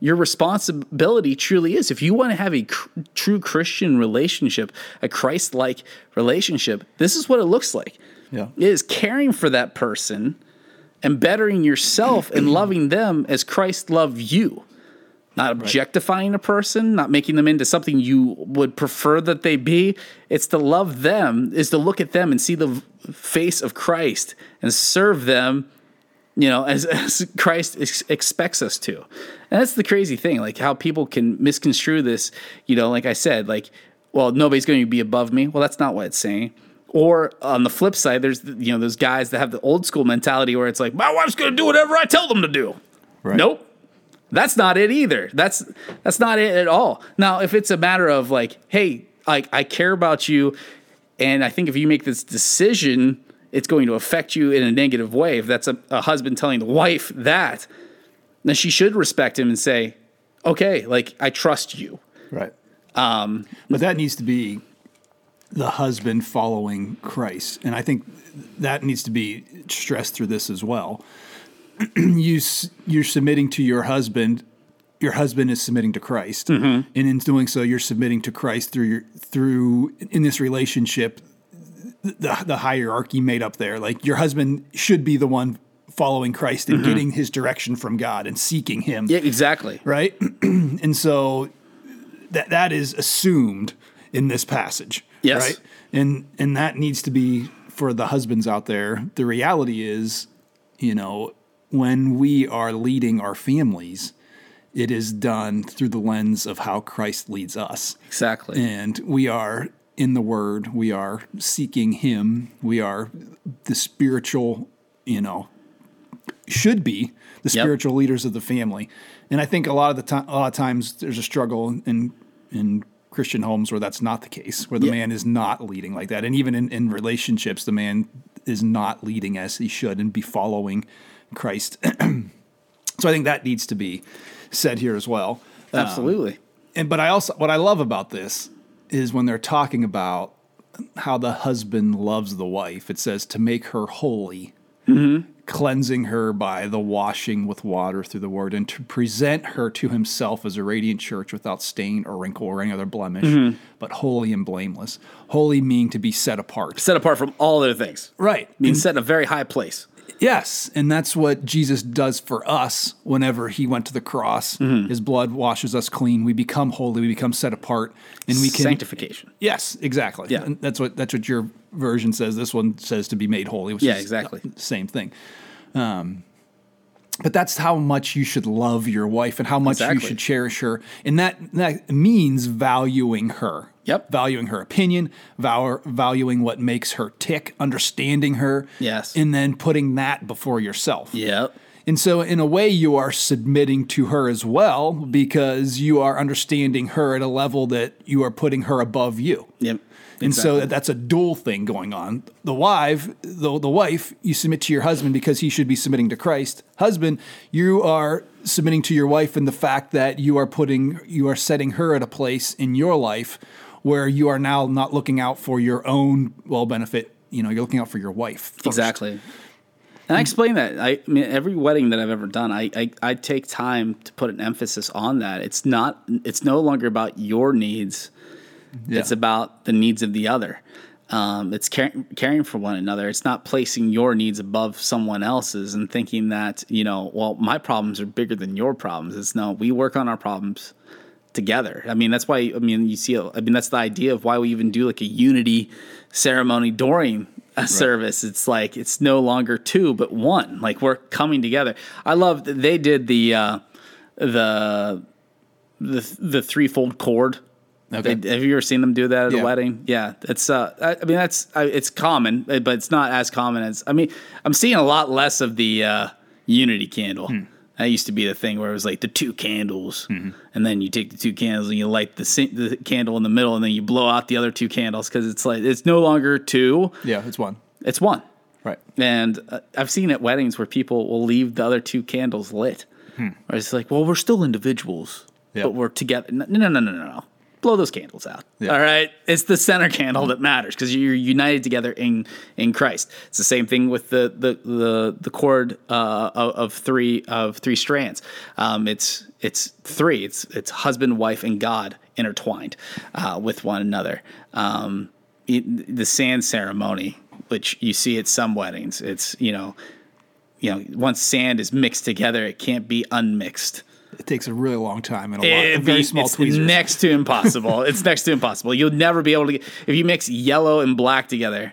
your responsibility truly is. If you want to have a cr- true Christian relationship, a Christ like relationship, this is what it looks like. Yeah. It is caring for that person and bettering yourself and loving them as Christ loved you. Not objectifying a person, not making them into something you would prefer that they be. It's to love them, is to look at them and see the face of Christ and serve them, you know, as, as Christ ex- expects us to. And that's the crazy thing, like how people can misconstrue this, you know, like I said, like, well, nobody's going to be above me. Well, that's not what it's saying. Or on the flip side, there's you know those guys that have the old school mentality where it's like my wife's going to do whatever I tell them to do. Right. Nope. That's not it either. That's that's not it at all. Now, if it's a matter of like, hey, like I care about you, and I think if you make this decision, it's going to affect you in a negative way. If that's a, a husband telling the wife that, then she should respect him and say, okay, like I trust you. Right. Um, but that needs to be the husband following Christ, and I think that needs to be stressed through this as well. you you're submitting to your husband. Your husband is submitting to Christ, mm-hmm. and in doing so, you're submitting to Christ through your through in this relationship. The, the hierarchy made up there, like your husband should be the one following Christ and mm-hmm. getting his direction from God and seeking Him Yeah, exactly. right? and so that that is assumed in this passage, Yes. right? And and that needs to be for the husbands out there. The reality is, you know, when we are leading our families, it is done through the lens of how Christ leads us. Exactly. And we are in the Word, we are seeking Him, we are the spiritual, you know, should be the Yep. spiritual leaders of the family. And I think a lot of the time, a lot of times, there's a struggle in in Christian homes where that's not the case, where the Yeah. man is not leading like that, and even in, in relationships, the man is not leading as he should and be following Christ. so I think that needs to be said here as well um, Absolutely. and but I also what I love about this is when they're talking about how the husband loves the wife. It says to make her holy, Mm-hmm. cleansing her by the washing with water through the word, and to present her to himself as a radiant church without stain or wrinkle or any other blemish, mm-hmm. but holy and blameless. Holy meaning to be set apart. Set apart from all other things. Right. Being set in a very high place. Yes, and that's what Jesus does for us whenever he went to the cross. His blood washes us clean. We become holy, we become set apart, and we can Sanctification. Yes, exactly. Yeah. And that's what that's what your version says. This one says to be made holy, which Yeah, is exactly. the same thing. Um, but that's how much you should love your wife and how much you should cherish her, and that that means valuing her. Yep. Valuing her opinion, vow, valuing what makes her tick, understanding her. Yes. And then putting that before yourself. Yep. And so, in a way, you are submitting to her as well because you are understanding her at a level that you are putting her above you. Yep. And so that's a dual thing going on. The wife, the, the wife, you submit to your husband because he should be submitting to Christ. Husband, you are submitting to your wife in the fact that you are putting, you are setting her at a place in your life where you are now not looking out for your own well benefit. You know, you're looking out for your wife. first. Exactly. And I explain that. I, I mean, every wedding that I've ever done, I, I I take time to put an emphasis on that. It's not. It's no longer about your needs. It's about the needs of the other. Um, it's car- caring for one another. It's not placing your needs above someone else's and thinking that you know, well, my problems are bigger than your problems. It's no, we work on our problems together. I mean, that's why. I mean, you see. I mean, that's the idea of why we even do like a unity ceremony during a service. It's like it's no longer two, but one. Like we're coming together. I love that they did the uh, the the the threefold cord. Okay. They- have you ever seen them do that at Yeah. a wedding? Yeah, it's. Uh, I, I mean, that's uh, it's common, but it's not as common as. I mean, I'm seeing a lot less of the uh, unity candle. Hmm. That used to be the thing where it was like the two candles, Mm-hmm. and then you take the two candles and you light the the candle in the middle, and then you blow out the other two candles because it's like it's no longer two, Yeah, it's one. it's one. Right. And uh, I've seen at weddings where people will leave the other two candles lit. Or it's like, well, we're still individuals, Hmm. Yeah. but we're together. No, no, no, no, no. Blow those candles out. Yeah. All right. It's the center candle that matters because you're united together in in Christ. It's the same thing with the the the, the cord uh, of, of three of three strands. Um, it's it's three. It's it's husband, wife, and God intertwined uh, with one another. Um, it, the sand ceremony, which you see at some weddings, it's you know, you know, once sand is mixed together, it can't be unmixed. It takes a really long time and a lot It'd very be- small it's tweezers. next to impossible. it's next to impossible. You'll never be able to get, if you mix yellow and black together.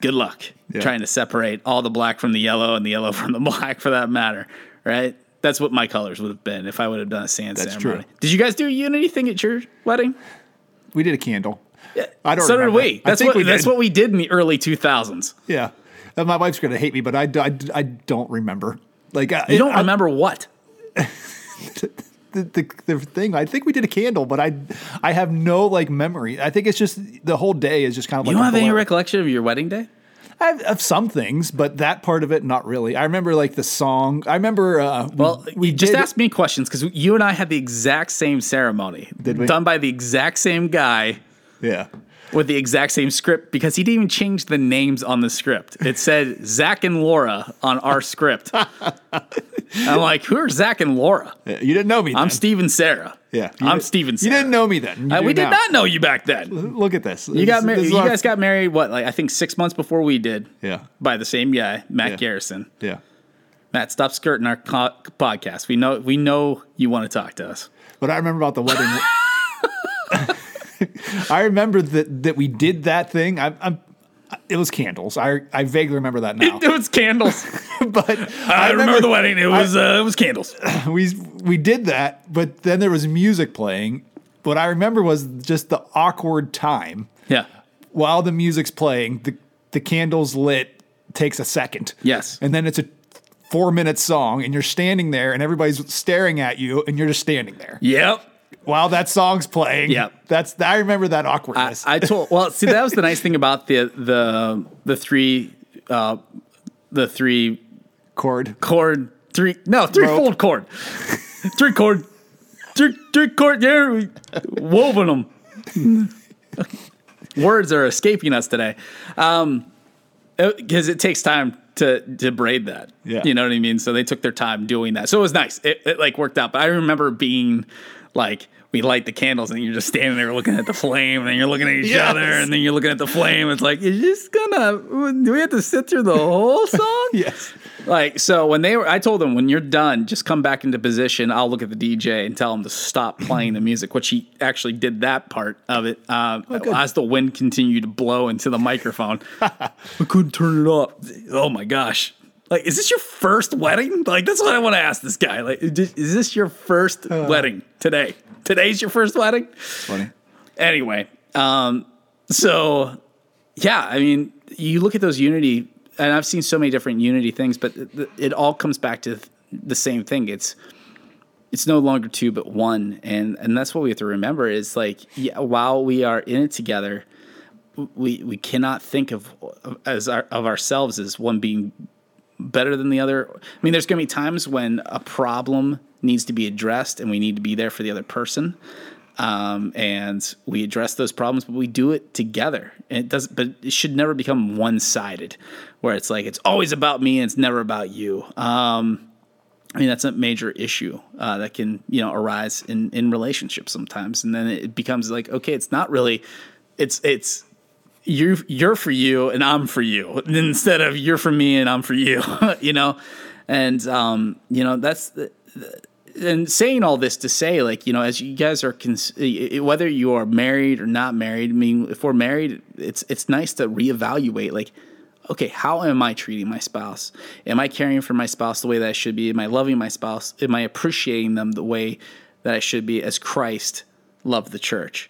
Good luck Yeah. trying to separate all the black from the yellow and the yellow from the black, for that matter. Right? That's what my colors would have been if I would have done a sand That's ceremony. true. Did you guys do a unity thing at your wedding? we did a candle. I don't so remember. did we. That's what we that's did. what we did in the early 2000s. Yeah. Uh, my wife's going to hate me, but I, I, I don't remember. Like I, You don't I- remember what? the, the, the thing. I think we did a candle, but I I have no like memory. I think it's just the whole day is just kind of like You don't a have any recollection of your wedding day? I have, of some things, but that part of it not really. I remember like the song. I remember. Uh, we- Well, we just did, ask me questions because you and I had the exact same ceremony. Did we? Done by the exact same guy Yeah. With the exact same script because he didn't even change the names on the script. It said Zach and Laura on our script. I'm like, who are Zach and Laura? You didn't know me. Then. I'm Steve and Sarah. Yeah, I'm Steven. Steve and You didn't know me then. Uh, do we did now. not know you back then. Look at this. You got married. You guys got married. What? Like I think six months before we did. Yeah. By the same guy, Matt Yeah. Garrison. Yeah. Matt, stop skirting our co- podcast. We know. We know you want to talk to us. But I remember about the wedding. I remember that that we did that thing. I, I'm. It was candles. I I vaguely remember that now. It was candles. but I, remember, the wedding. It was uh, it was candles. we we did that, but then there was music playing. What I remember was just the awkward time Yeah. while the music's playing. The the candles lit takes a second. Yes. and then it's a four minute song, and you're standing there, and everybody's staring at you, and you're just standing there Yep. While that song's playing. Yeah, that's I remember that awkwardness. I told. Well, see, that was the nice thing about the the the three uh, the three Cord. cord three no three fold cord three cord three three cord yeah we woven them words are escaping us today um because it takes time to to braid that Yeah. you know what i mean so they took their time doing that so it was nice it, it like worked out but i remember being like we light the candles and you're just standing there looking at the flame and then you're looking at each Yes. other and then you're looking at the flame it's like is this gonna do we have to sit through the whole song Yes. like so when they were I told them when you're done, just come back into position. I'll look at the DJ and tell him to stop playing the music, which he actually did that part of it. Um, as the wind continued to blow into the microphone. I couldn't turn it up. Oh my gosh. Like, is this your first wedding? Like, that's what I want to ask this guy. Like, is is this your first wedding today? Today's your first wedding? Funny. anyway, um, so yeah, I mean, you look at those Unity. and I've seen so many different unity things, but it, it all comes back to the same thing. It's it's no longer two but one, and and that's what we have to remember is like yeah, while we are in it together, we we cannot think of as our, of ourselves as one being better than the other. I mean, there's going to be times when a problem needs to be addressed, and we need to be there for the other person. Um, and we address those problems, but we do it together. And it does, but it should never become one sided, where it's like it's always about me and it's never about you. Um, I mean, that's a major issue uh, that can you know arise in in relationships sometimes, and then it becomes like okay, it's not really, it's it's you you're for you and I'm for you instead of you're for me and I'm for you, you know, and um, you know that's the, and saying all this to say like you know as you guys are cons- whether you are married or not married. I mean, if we're married, it's it's nice to reevaluate like. Okay, how am I treating my spouse? Am I caring for my spouse the way that I should be? Am I loving my spouse? Am I appreciating them the way that I should be as Christ loved the church?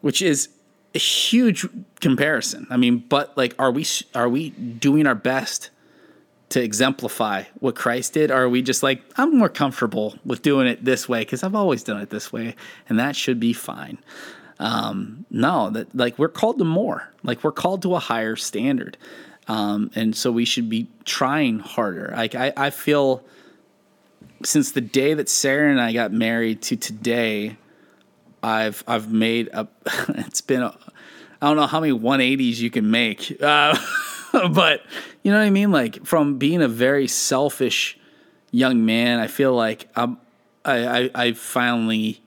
Which is a huge comparison. I mean, but like, are we are we doing our best to exemplify what Christ did? Or are we just like, I'm more comfortable with doing it this way because I've always done it this way, and that should be fine. Um, no, that like we're called to more. Like we're called to a higher standard, um, and so we should be trying harder. Like I, I feel since the day that Sarah and I got married to today, I've I've made a. It's been I don't know how many 180s you can make, uh, but you know what I mean. Like from being a very selfish young man, I feel like I'm. I, I I finally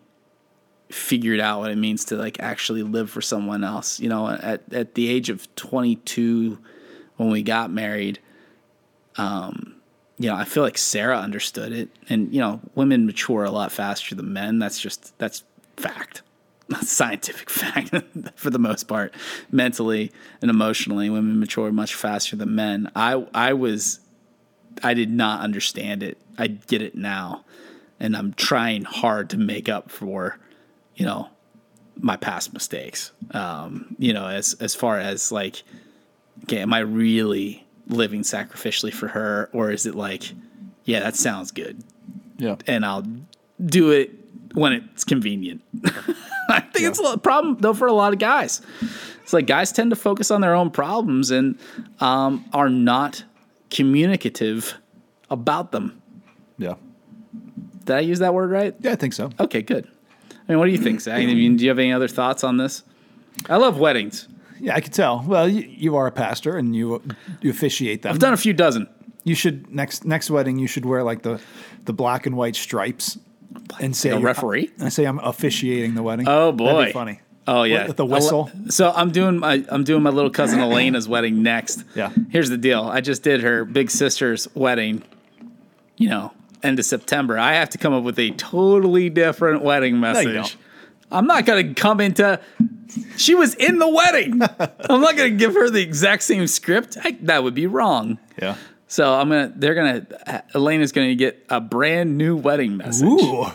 figured out what it means to like actually live for someone else. You know, at at the age of 22, when we got married, um, you know, I feel like Sarah understood it, and you know, women mature a lot faster than men. That's just that's fact. Scientific fact for the most part. Mentally and emotionally women mature much faster than men. I i was i did not understand it. I get it now. And i'm trying hard to make up for you know my past mistakes. Um you know as as far as like okay am i really living sacrificially for her? Or is it like yeah that sounds good. Yeah. and i'll do it when it's convenient. I think yeah. it's a problem though for a lot of guys. It's like guys tend to focus on their own problems and um, are not communicative about them. Yeah. Did I use that word right? Yeah, I think so. Okay, good. I mean, what do you think, Zach? I mean, do you have any other thoughts on this? I love weddings. Yeah, I can tell. Well, you, you are a pastor and you you officiate them. I've done a few dozen. You should next next wedding. You should wear like the the black and white stripes and say a referee. I say I'm officiating the wedding. Oh boy, That'd be funny. Oh yeah, with the whistle. So I'm doing my I'm doing my little cousin Elena's wedding next. Yeah. Here's the deal. I just did her big sister's wedding. You know, end of September. I have to come up with a totally different wedding message. I'm not gonna come into. She was in the wedding. I'm not gonna give her the exact same script. I, that would be wrong. Yeah. So I'm gonna. They're gonna. Elena's gonna get a brand new wedding message. Ooh.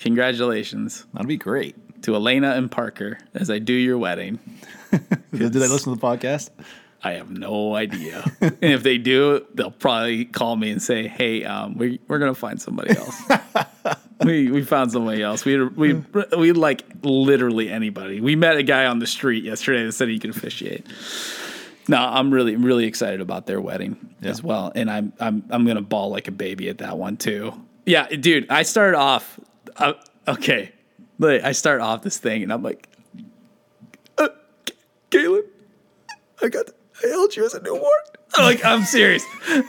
Congratulations. That'd be great. To Elena and Parker as I do your wedding. Did they listen to the podcast? I have no idea. and if they do, they'll probably call me and say, "Hey, um, we we're gonna find somebody else. we we found somebody else. We we we like literally anybody. We met a guy on the street yesterday that said he could officiate. No, I'm really really excited about their wedding yeah. as well, and I'm I'm I'm gonna bawl like a baby at that one too. Yeah, dude. I started off. Uh, okay, like I start off this thing, and I'm like, uh, Galen, I got. I held you as a newborn. I'm like, I'm serious. it's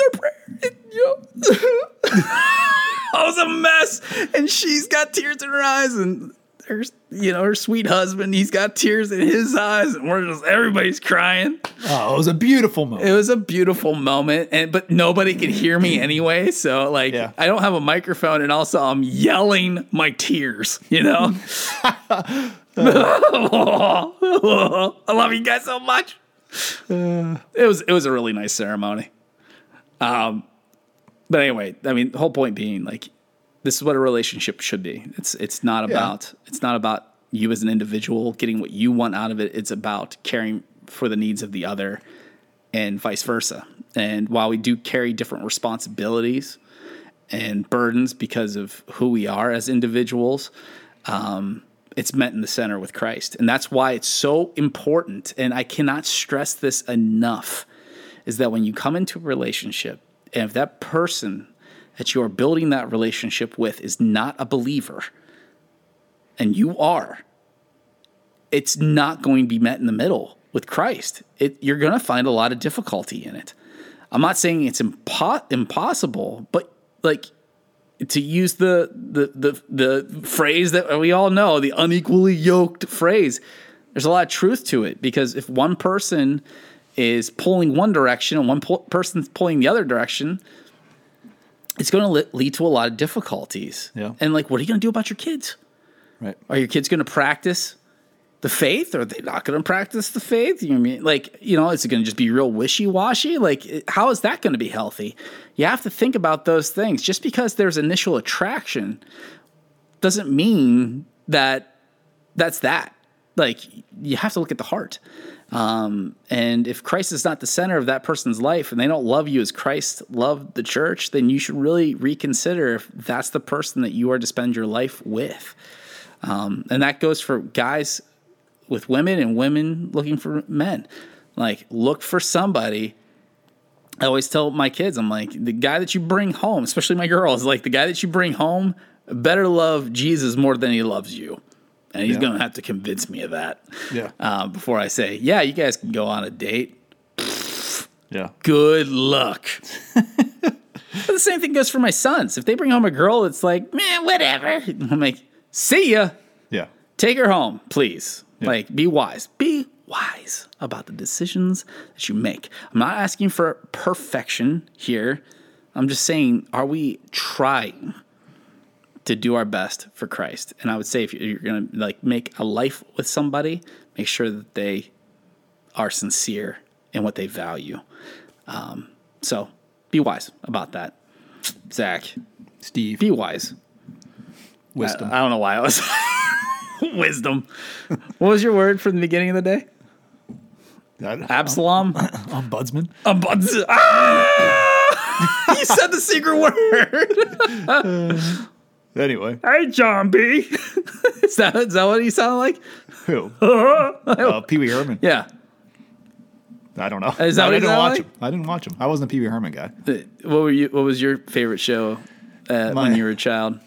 our prayer. It, you know. I was a mess, and she's got tears in her eyes, and her, you know, her sweet husband, he's got tears in his eyes, and we're just everybody's crying. Oh, it was a beautiful moment. It was a beautiful moment, and but nobody could hear me anyway. So like, Yeah. I don't have a microphone, and also I'm yelling my tears. You know, I love you guys so much. It was it was a really nice ceremony. Um, but anyway, I mean, the whole point being like, this is what a relationship should be. It's it's not Yeah. about it's not about you as an individual getting what you want out of it. It's about caring for the needs of the other and vice versa. And while we do carry different responsibilities and burdens because of who we are as individuals, um, it's met in the center with Christ. And that's why it's so important. And I cannot stress this enough is that when you come into a relationship, and if that person that you are building that relationship with is not a believer, and you are, it's not going to be met in the middle with Christ. It, you're going to find a lot of difficulty in it. I'm not saying it's impo- impossible, but like to use the, the the the phrase that we all know, the unequally yoked phrase. There's a lot of truth to it because if one person is pulling one direction and one po- person's pulling the other direction, it's going to lead to a lot of difficulties. Yeah. And like, what are you going to do about your kids? Right. Are your kids going to practice the faith? Or are they not going to practice the faith? You know what I mean? Like, you know, is it going to just be real wishy washy? Like, how is that going to be healthy? You have to think about those things. Just because there's initial attraction doesn't mean that that's that. Like, you have to look at the heart. Um, and if Christ is not the center of that person's life and they don't love you as Christ loved the church, then you should really reconsider if that's the person that you are to spend your life with. Um, and that goes for guys with women and women looking for men. Like, look for somebody. I always tell my kids, I'm like, the guy that you bring home, especially my girls, like the guy that you bring home better love Jesus more than he loves you. And he's Yeah. going to have to convince me of that Yeah. uh, before I say, yeah, you guys can go on a date. Yeah. Good luck. but the same thing goes for my sons. If they bring home a girl it's like, man, whatever. I'm like, see ya. Yeah. Take her home, please. Like, be wise. Be wise about the decisions that you make. I'm not asking for perfection here. I'm just saying, are we trying to do our best for Christ? And I would say if you're going to like make a life with somebody, make sure that they are sincere in what they value. Um, so be wise about that. Zach, Steve. be wise. Wisdom. I don't know why I was wisdom. What was your word from the beginning of the day? Absalom. Ombudsman. Abuz- ah! you said the secret word. Anyway. hey, John B. is that is that what he sounded like? Who? uh, Pee Wee Herman. Yeah. I don't know. Is that I what he didn't sounded watch like? him. I didn't watch him. I wasn't a Pee Wee Herman guy. What were you? What was your favorite show uh, My- when you were a child?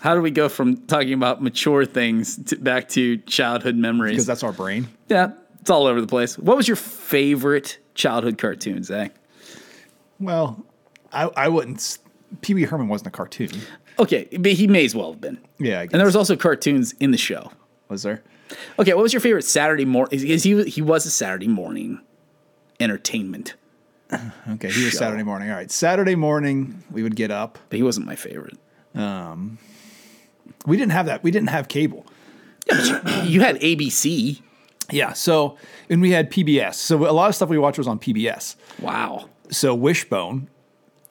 How do we go from talking about mature things to, back to childhood memories? Because that's our brain. Yeah, it's all over the place. What was your favorite childhood cartoon, Zach? Well, I, I wouldn't. Pee Wee Herman wasn't a cartoon. Okay, but he may as well have been. Yeah, I guess. And there was also cartoons in the show. was there? Okay, what was your favorite Saturday morning? Is he he was a Saturday morning entertainment, Okay, he was Show. Saturday morning. All right, Saturday morning we would get up. but he wasn't my favorite. Um, we didn't have that. We didn't have cable. You had ABC. Yeah. So and we had PBS. So a lot of stuff we watched was on PBS. Wow, So Wishbone,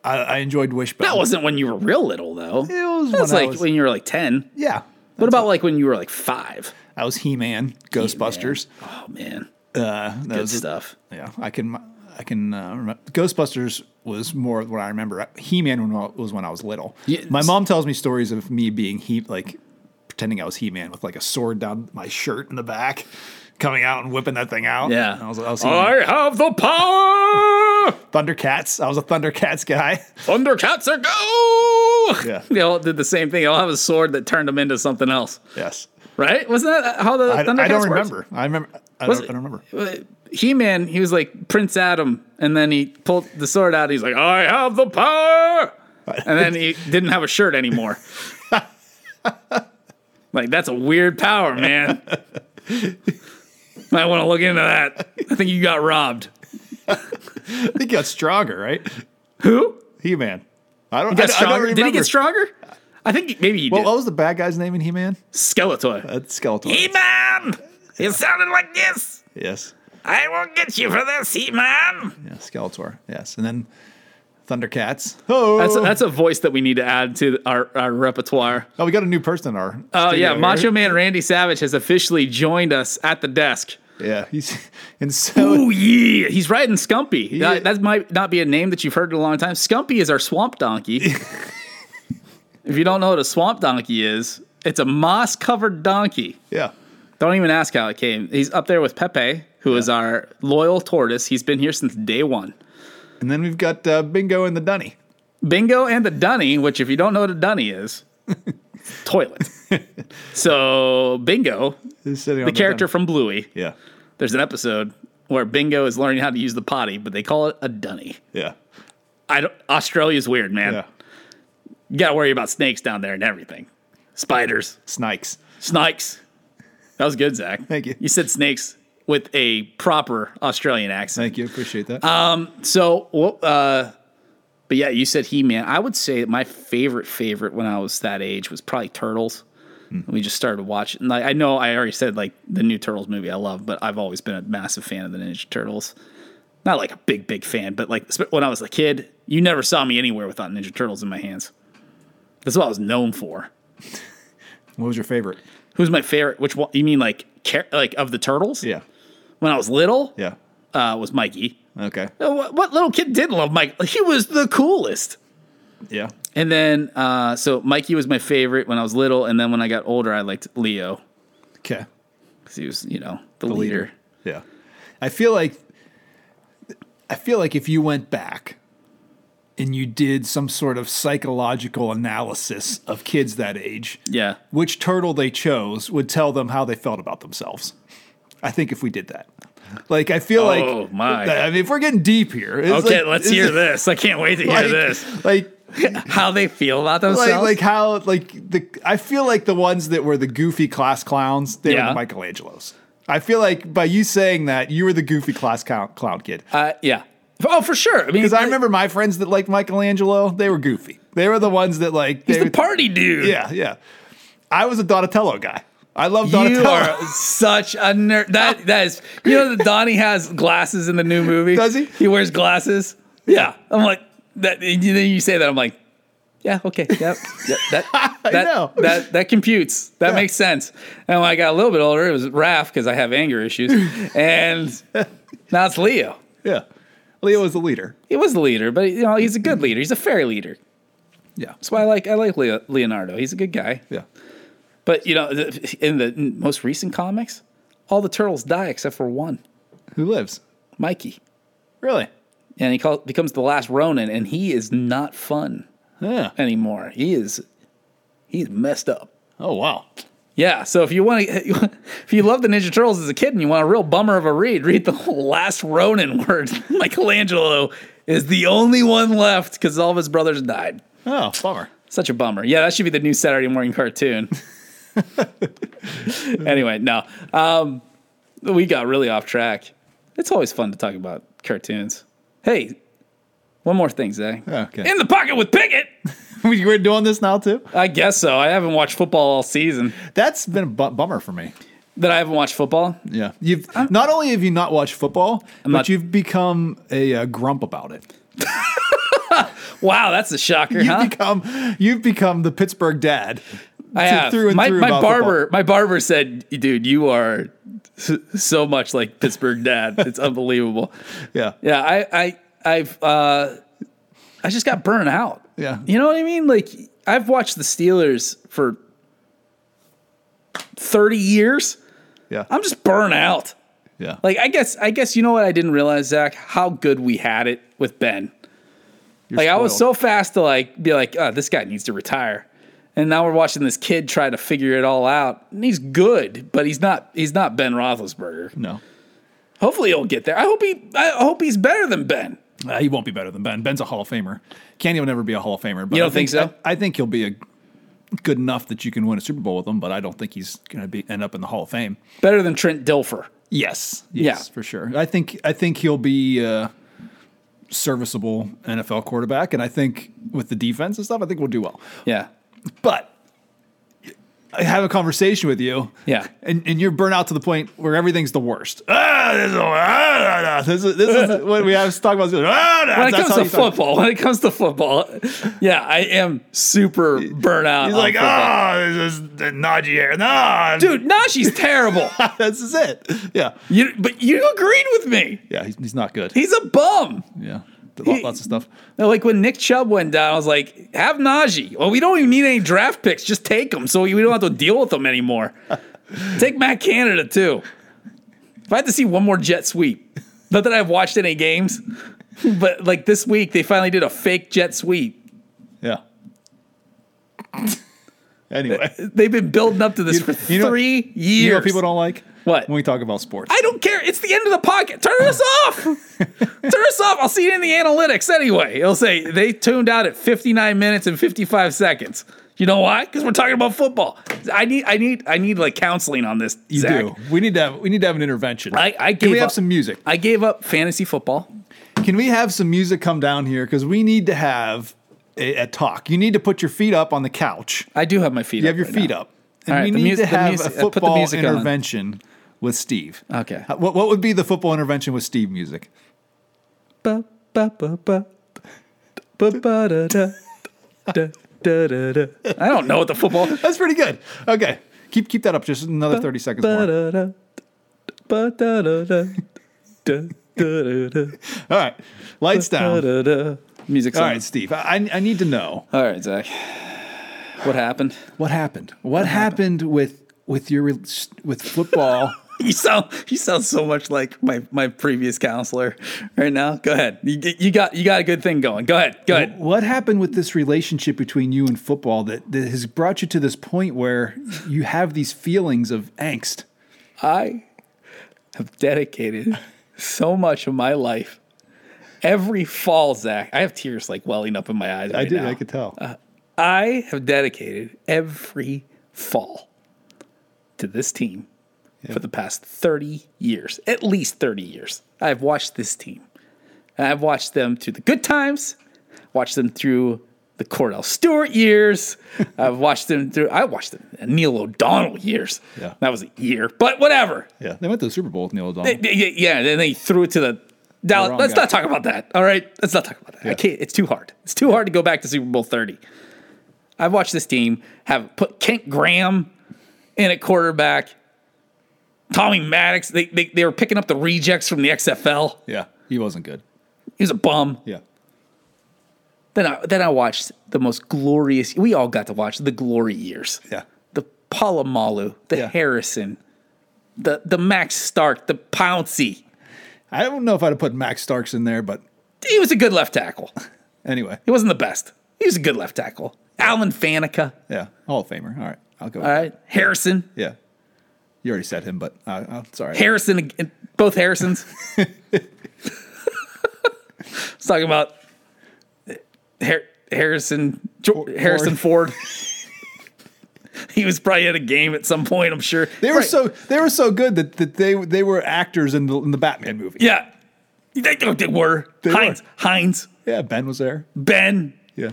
I, I enjoyed Wishbone. that wasn't when you were real little though. It was when like was- when you were like ten. Yeah. What about like when you were like five? I was He Man, Ghostbusters. Oh man, Uh, that good was stuff. Yeah, I can. I can. Uh, remember. Ghostbusters was more what I remember. He Man was when I was little. Yeah, My mom tells me stories of me being he like pretending I was He Man with like a sword down my shirt in the back, coming out and whipping that thing out. Yeah. I was, I was He-Man. have the power. Thundercats. I was a Thundercats guy. Thundercats are go. Yeah. They all did the same thing. They all have a sword that turned them into something else, Yes. right? Wasn't that how the I, Thundercats I don't works? remember. I remember. I don't, it- I don't remember. Uh, he Man, he was like Prince Adam, and then he pulled the sword out. He's like, I have the power, and then he didn't have a shirt anymore. like that's a weird power, man. Might want to look into that. I think you got robbed. I think he got stronger, right? Who He Man. I don't. got I, I don't stronger? Did he get stronger? I think maybe he What, did. what was the bad guy's name in uh, He Man? Skeletor. That's Skeletor. He Man, it sounded like this. yes. I will get you for this, He Man. Yeah, Skeletor. Yes, and then Thundercats. Oh, That's a, oh! that's a voice that we need to add to our, our repertoire. oh, we got a new person in our. Oh yeah, here. Macho Man Randy Savage has officially joined us at the desk. Yeah, he's and so Oh yeah, he's riding Scumpy. Yeah. That, that might not be a name that you've heard in a long time. Scumpy is our swamp donkey. if you don't know what a swamp donkey is, it's a moss covered donkey. yeah, Don't even ask how it came. He's up there with Pepe, who is our loyal tortoise. He's been here since day one. and then we've got uh, Bingo and the Dunny. Bingo and the Dunny, which if you don't know what a Dunny is, toilet. So Bingo, on the character from Bluey, Yeah, there's an episode where Bingo is learning how to use the potty, but they call it a Dunny. yeah, I don't, Australia's weird, man. yeah. You got to worry about snakes down there and everything. Spiders, Snakes. snakes. That was good, Zach. Thank you. You said snakes with a proper Australian accent. Thank you. Appreciate that. Um, so, well, uh, but yeah, you said He Man. I would say my favorite favorite when I was that age was probably Turtles. We just started watching. Like I know I already said like the new Turtles movie I love, but I've always been a massive fan of the Ninja Turtles. Not like a big big fan, but like when I was a kid, you never saw me anywhere without Ninja Turtles in my hands. That's what I was known for. what was your favorite? Who's my favorite? Which one? You mean like like of the Turtles? Yeah, When I was little, yeah. uh, was Mikey. Okay. Uh, What, what little kid didn't love Mike? He was the coolest. Yeah. And then, uh, so Mikey was my favorite when I was little, and then when I got older, I liked Leo Okay. because he was, you know, the, The leader. Yeah. I feel like I feel like if you went back and you did some sort of psychological analysis of kids that age, Yeah, which turtle they chose would tell them how they felt about themselves. I think if we did that. Like I feel like Oh, my. I mean if we're getting deep here. it's Okay, like- let's hear this. I can't wait to hear like, this. Like How they feel about themselves. like like how like the I feel like the ones that were the goofy class clowns, they Yeah. were the Michelangelos. I feel like by you saying that, you were the goofy class clown, clown kid. uh, yeah. Oh, for sure. I mean, Because I remember my friends that liked Michelangelo, they were goofy. They were the ones that like he's the party dude. Yeah, yeah. I was a Donatello guy. I love You Donatello. are such a nerd. That that is. You know that Donnie has glasses in the new movie. Does he? He wears glasses. Yeah. I'm like that. Then you say that. I'm like, yeah, okay, yep, yep that that, that that computes. That Yeah. makes sense. And when I got a little bit older, it was Raph because I have anger issues, and now it's Leo. yeah. Leo was the leader. He was the leader, but you know he's a good leader. He's a fair leader. Yeah. That's why I like I like Leo, Leonardo. He's a good guy. Yeah. But you know, in the most recent comics, all the turtles die except for one, Who lives? Mikey, Really? And he call, becomes the last Ronin, and he is not fun Yeah. anymore. He is he's messed up. Oh wow. Yeah, so if you want to, if you love the Ninja Turtles as a kid and you want a real bummer of a read, read the last Ronin where Michelangelo is the only one left because all of his brothers died. Oh, bummer. Such a bummer. Yeah, that should be the new Saturday morning cartoon. anyway, no. Um, we got really off track. It's always fun to talk about cartoons. Hey, one more thing, Zay. Okay. In the pocket with Pickett. We're doing this now too. I guess so. I haven't watched football all season. That's been a bu- bummer for me. That I haven't watched football. Yeah. You've not only have you not watched football, but not- you've become a, uh grump about it. Wow, that's a shocker, You've huh? become you've become the Pittsburgh dad. I have. through and my through my barber my barber said, "Dude, you are so much like Pittsburgh dad. It's unbelievable." Yeah. Yeah, I I I've uh I just got burned out. Yeah. You know what I mean? Like I've watched the Steelers for 30 years. Yeah. I'm just burnt out. yeah. Like I guess I guess you know what I didn't realize, Zach, how good we had it with Ben. You're Like I was so fast to like be like, oh, this guy needs to retire. And now we're watching this kid try to figure it all out. And he's good, but he's not he's not Ben Roethlisberger. no. Hopefully he'll get there. I hope he I hope he's better than Ben. Uh, he won't be better than Ben. Ben's a Hall of Famer. Kenny will never be a Hall of Famer. But You don't I think so? I, I think he'll be a good enough that you can win a Super Bowl with him, but I don't think he's going to be end up in the Hall of Fame. Better than Trent Dilfer. Yes, Yeah. yes, for sure. I think I think he'll be a serviceable NFL quarterback, and I think with the defense and stuff, I think we'll do well. Yeah. But I have a conversation with you. Yeah. And, and you're burnt out to the point where everything's the worst. Ah, this is, ah, this is, this is what we have to talk about. Ah, when it that's comes to football, when it comes to football, yeah, I am super burnt out. He's like, football. oh, this is the Najee here. No, dude, Najee's terrible. this is it. Yeah. You, but you agreed with me. Yeah, he's, he's not good. He's a bum. Yeah. Lots of stuff. No, Like when Nick Chubb went down, I was like, have Najee. Well, we don't even need any draft picks. Just take them so we don't have to deal with them anymore. take Matt Canada too. If I had to see one more jet sweep, not that I've watched any games, but like this week, they finally did a fake jet sweep. Yeah. Anyway, They've been building up to this You- for you know- three years. you know what people don't like? What? When we talk about sports. I don't care. It's the end of the pocket. Turn us off. Turn us off. I'll see it in the analytics anyway. It'll say they tuned out at 59 minutes and 55 seconds. You know why? Because we're talking about football. I need, I need, I need like counseling on this. you Zach. do. We need to have we need to have an intervention. I, I Can we have up, some music? I gave up fantasy football. Can we have some music come down here? Because we need to have a, a talk. You need to put your feet up on the couch. I do have my feet. Up. You up have your right feet now. up. And All right, we the need music- to have music- a football music on. With Steve. Okay. Uh, What, what would be the football intervention with Steve music? Ba, ba, ba, ba. Ba, ba, da, da. Da, da, da, da. I don't know what the football. That's pretty good. Okay. Keep keep that up just another 30 seconds more. Ba-da-da, ba-da-da-da, da-da-da-da, All right. Lights down. Music's All Steve. I, I need to know All right, Zach. What happened? what happened. What happened with with your with football? You sound you sound so much like my, my previous counselor right now. Go ahead. You, you got you got a good thing going. Go ahead. Go ahead. what happened with this relationship between you and football that, that has brought you to this point where you have these feelings of angst? I have dedicated so much of my life. Every fall, Zach, I have tears like welling up in my eyes. I did. now. I could tell. Uh, I have dedicated every fall to this team for the past 30 years, at least 30 years. I've watched this team. And I've watched them through the good times, watched them through the Kordell Stewart years. I've watched them through, I watched them Neil O'Donnell years. Yeah. That was a year, but whatever. yeah, they went to the Super Bowl with Neil O'Donnell. Yeah, yeah, yeah, then they threw it to the Dallas. Let's guy. not talk about that. All right, let's not talk about that. I can't. It's too hard. It's too hard to go back to Super Bowl thirty. I've watched this team have put Kent Graham in at quarterback. Tommy Maddox. They, they they were picking up the rejects from the XFL. yeah, he wasn't good. He was a bum. Yeah, Then I then I watched the most glorious. We all got to watch the glory years. yeah, The Polamalu, the Yeah. Harrison, the the Max Stark, the Pouncey. I don't know if I'd have put Max Starks in there, but He was a good left tackle. anyway, He wasn't the best. He was a good left tackle. Alan Faneca. yeah, Hall of Famer. All right, I'll go. with All that. Harrison. Yeah, you already said him, but uh, uh, sorry. Harrison. Both Harrisons. Let's talk about Har- Harrison. Jo- Harrison Ford. he was probably at a game at some point. I'm sure. They were Right. so they were so good that, that they they were actors in the in the Batman movie. Yeah. They, they were. They Heinz. were. Heinz. Yeah, Ben was there. Ben. Yeah,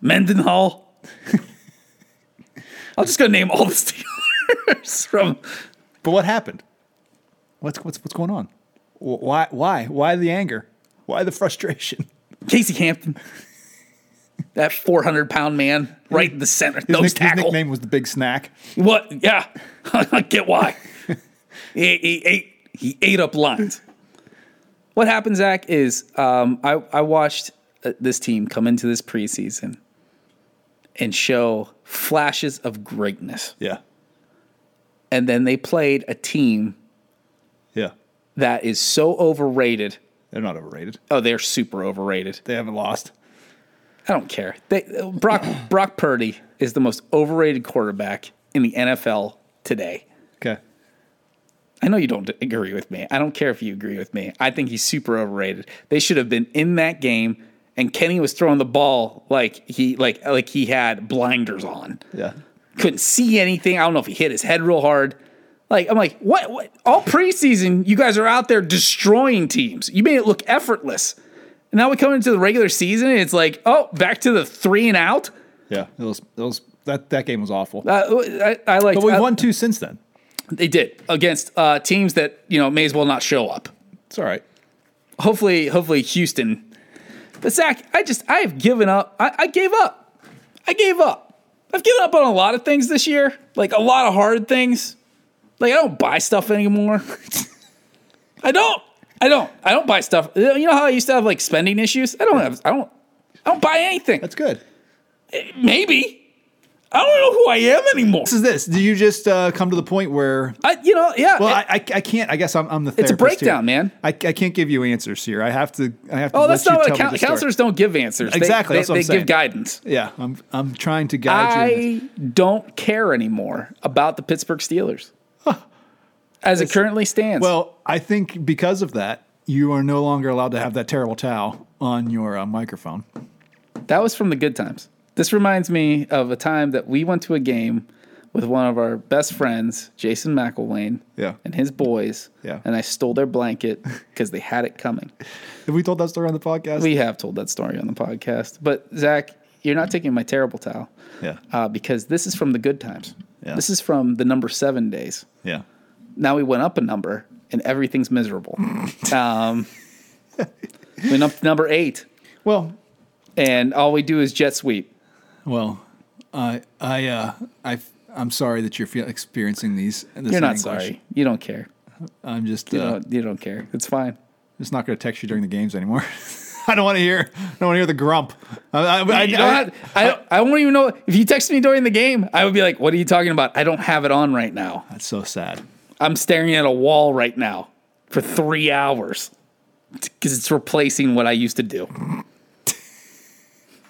Mendenhall. I'm just gonna name all the Steelers from but what happened? What's what's what's going on? Why why why the anger? Why the frustration? Casey Hampton. That 400 pound man right in the center, His, nick- his nickname was the Big Snack. What? Yeah, I get why. he, he ate he ate up lines. What happened, Zach? Is um, I I watched uh, this team come into this preseason and show flashes of greatness, Yeah, and then they played a team yeah. that is so overrated. They're not overrated. Oh, they're super overrated. They haven't lost. I don't care. They, Brock Brock Purdy is the most overrated quarterback in the NFL today. Okay. I know you don't agree with me. I don't care if you agree with me. I think he's super overrated. They should have been in that game, and Kenny was throwing the ball like he like like he had blinders on. Yeah. Couldn't see anything. I don't know if he hit his head real hard. Like I'm like, what? What? All preseason, you guys are out there destroying teams. You made it look effortless. And now we come into the regular season, and it's like, oh, back to the three and out. Yeah. it was, it was that that game was awful. Uh, I, I like. but we've won two since then. They did against uh, teams that you know may as well not show up. It's all right. Hopefully, hopefully Houston. But Zach, I just I have given up. I, I gave up. I gave up. I've given up on a lot of things this year, like a lot of hard things. Like I don't buy stuff anymore. I don't. I don't. I don't buy stuff. You know how I used to have like spending issues? I don't have. I don't. I don't buy anything. That's good. Eh, maybe. I don't know who I am anymore. This is this. Do you just uh, come to the point where? I, you know, yeah. Well, it- I, I, I can't. I guess I'm, I'm the. It's a therapist here. breakdown, man. I, I can't give you answers here. I have to. I have to. oh, that's you not what tell me coun- the story. counselors don't give answers. Exactly, They, they, saying. give guidance. Yeah, I'm. I'm trying to guide you. in. I don't care anymore about the Pittsburgh Steelers as it currently stands. Well, I think because of that, you are no longer allowed to have that terrible towel on your uh, microphone. that was from the good times. This reminds me of a time that we went to a game with one of our best friends, Jason McElwain, Yeah. and his boys. Yeah. And I stole their blanket because they had it coming. Have we told that story on the podcast? We have told that story on the podcast. But Zach, you're not taking my terrible towel yeah. uh, because this is from the good times. Yeah. This is from the number seven days. Yeah. now we went up a number and everything's miserable. um, we went up to number eight Well, and all we do is jet sweep. Well, I, I, uh, I, I'm sorry that you're feel, experiencing these. This You're not anguish. sorry. You don't care. I'm just, You, uh, don't, you don't care. It's fine. just not going to text you during the games anymore. I don't want to hear. I don't want to hear the grump. I, I, I, don't have- I, I won't even know if you text me during the game. I would be like, "What are you talking about? I don't have it on right now. that's so sad. I'm staring at a wall right now for three hours because it's replacing what I used to do.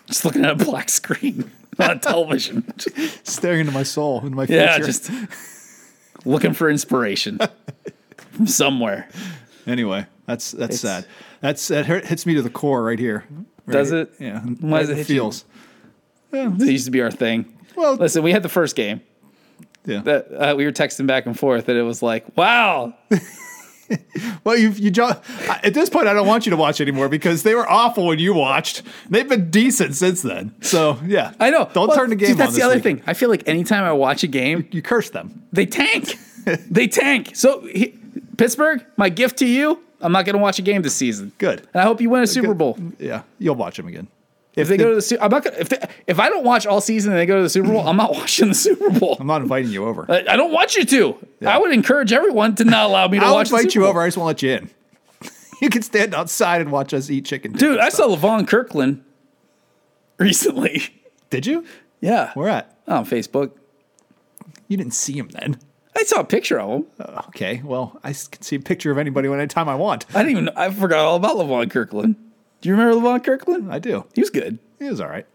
Just looking at a black screen on television. Staring into my soul, into my future. Yeah, just looking for inspiration from somewhere. Anyway, that's that's It's- sad. That's that hurt, hits me to the core right here. Right Does here. it? Yeah. Why does it in hit you? feels? That used to be our thing. Well, Listen, we had the first game yeah. that uh, we were texting back and forth, and it was like, "Wow, well, you you jo- at this point, I don't want you to watch anymore because they were awful when you watched. They've been decent since then. So yeah, I know." Don't Well, turn the game on. That's the other week. thing. I feel like anytime I watch a game, You curse them. they tank. they tank. So he, Pittsburgh, my gift to you: I'm not going to watch a game this season. Good. and I hope you win a Super Bowl. Yeah, you'll watch them again. If they go to the, Su- I'm not gonna, if they, if I don't watch all season and they go to the Super Bowl, I'm not watching the Super Bowl. I'm not inviting you over. I, I don't want you to. I would encourage everyone to not allow me to watch. I'll watch. the invite Super you Bowl. over. I just won't let you in. you can stand outside and watch us eat chicken. Dude, I saw Levon Kirkland recently. Did you? Yeah. Where at? On Facebook. You didn't see him then. I saw a picture of him. Okay, well, I can see a picture of anybody anytime I want. I didn't even I forgot all about Levon Kirkland. Do you remember Levon Kirkland? I do. He was good. He was all right.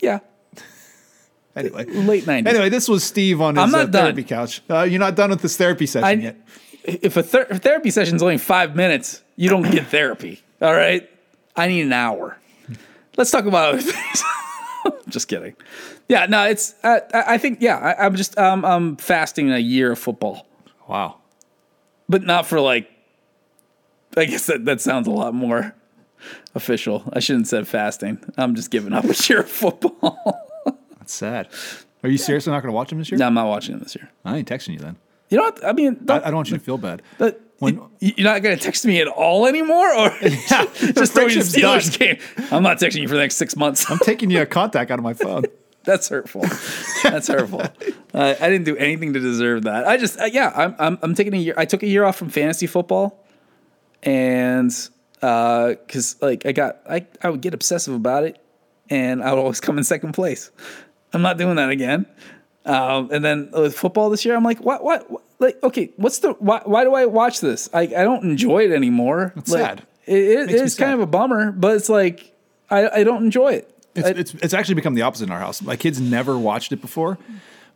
Yeah. Anyway. Late 90s. Anyway, this was Steve on his I'm not uh, therapy couch. Uh, you're not done with this therapy session I, yet. if a ther- therapy session's only five minutes, you don't get therapy. All right. I need an hour. Let's talk about other things. just kidding. Yeah, no, it's. Uh, I I think yeah. I, I'm just um, I'm fasting a year of football, Wow. but not for like. I guess that that sounds a lot more official. I shouldn't have said fasting. I'm just giving up a year of football. That's sad. Are you seriously not going to watch him this year? no, I'm not watching it this year. I ain't texting you then. You know what? I mean, I, don't, I don't want you to feel bad. But When- you- you're not going to text me at all anymore, or just throwing the friendship's Steelers game. I'm not texting you for the next six months. I'm taking your contact out of my phone. That's hurtful. That's hurtful. Uh, I didn't do anything to deserve that. I just, uh, yeah, I'm, I'm, I'm taking a year. I took a year off from fantasy football, and uh because like I got, I, I would get obsessive about it, and I would always come in second place. I'm not doing that again. Um, and then with football this year, I'm like, what, what, what like, okay, what's the, why, why do I watch this? I, I don't enjoy it anymore. It's Like, sad. It, it, Makes me it's kind sad. of a bummer, but it's like, I, I don't enjoy it. It's, it's it's actually become the opposite in our house. My kids never watched it before,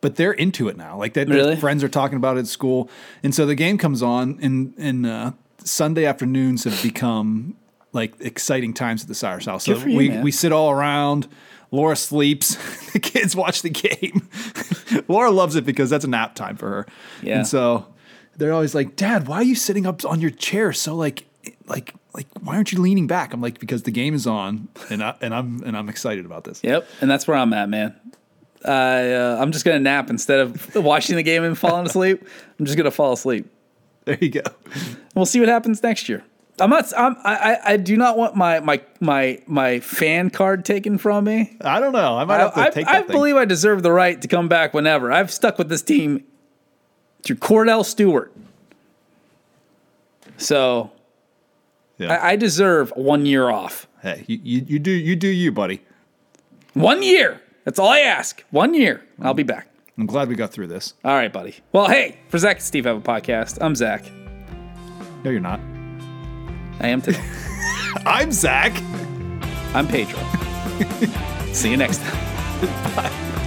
but they're into it now. Like that, Really? friends are talking about it at school, and so the game comes on, and and uh, Sunday afternoons have become like exciting times at the Sires house. So you, we man. we sit all around. Laura sleeps. the kids watch the game. Laura loves it because that's a nap time for her. Yeah. And so they're always like, "Dad, why are you sitting up on your chair so like like like, why aren't you leaning back? I'm like, because the game is on, and I and I'm and I'm excited about this. Yep, and that's where I'm at, man. I uh, I'm just gonna nap instead of watching the game and falling asleep. I'm just gonna fall asleep. There you go. We'll see what happens next year. I'm not. I'm, I I- I do not want my my my my fan card taken from me. I don't know. I might have to I, take I thing. believe I deserve the right to come back whenever. I've stuck with this team through Kordell Stewart, so Yeah. I, I deserve one year off. hey, you, you you do you do you, buddy. One year. That's all I ask. One year. I'll be back. I'm glad we got through this. All right, buddy. Well, hey, for Zach and Steve have a podcast. I'm Zach. No, you're not. I am today. I'm Zach. I'm Pedro. See you next time. Bye.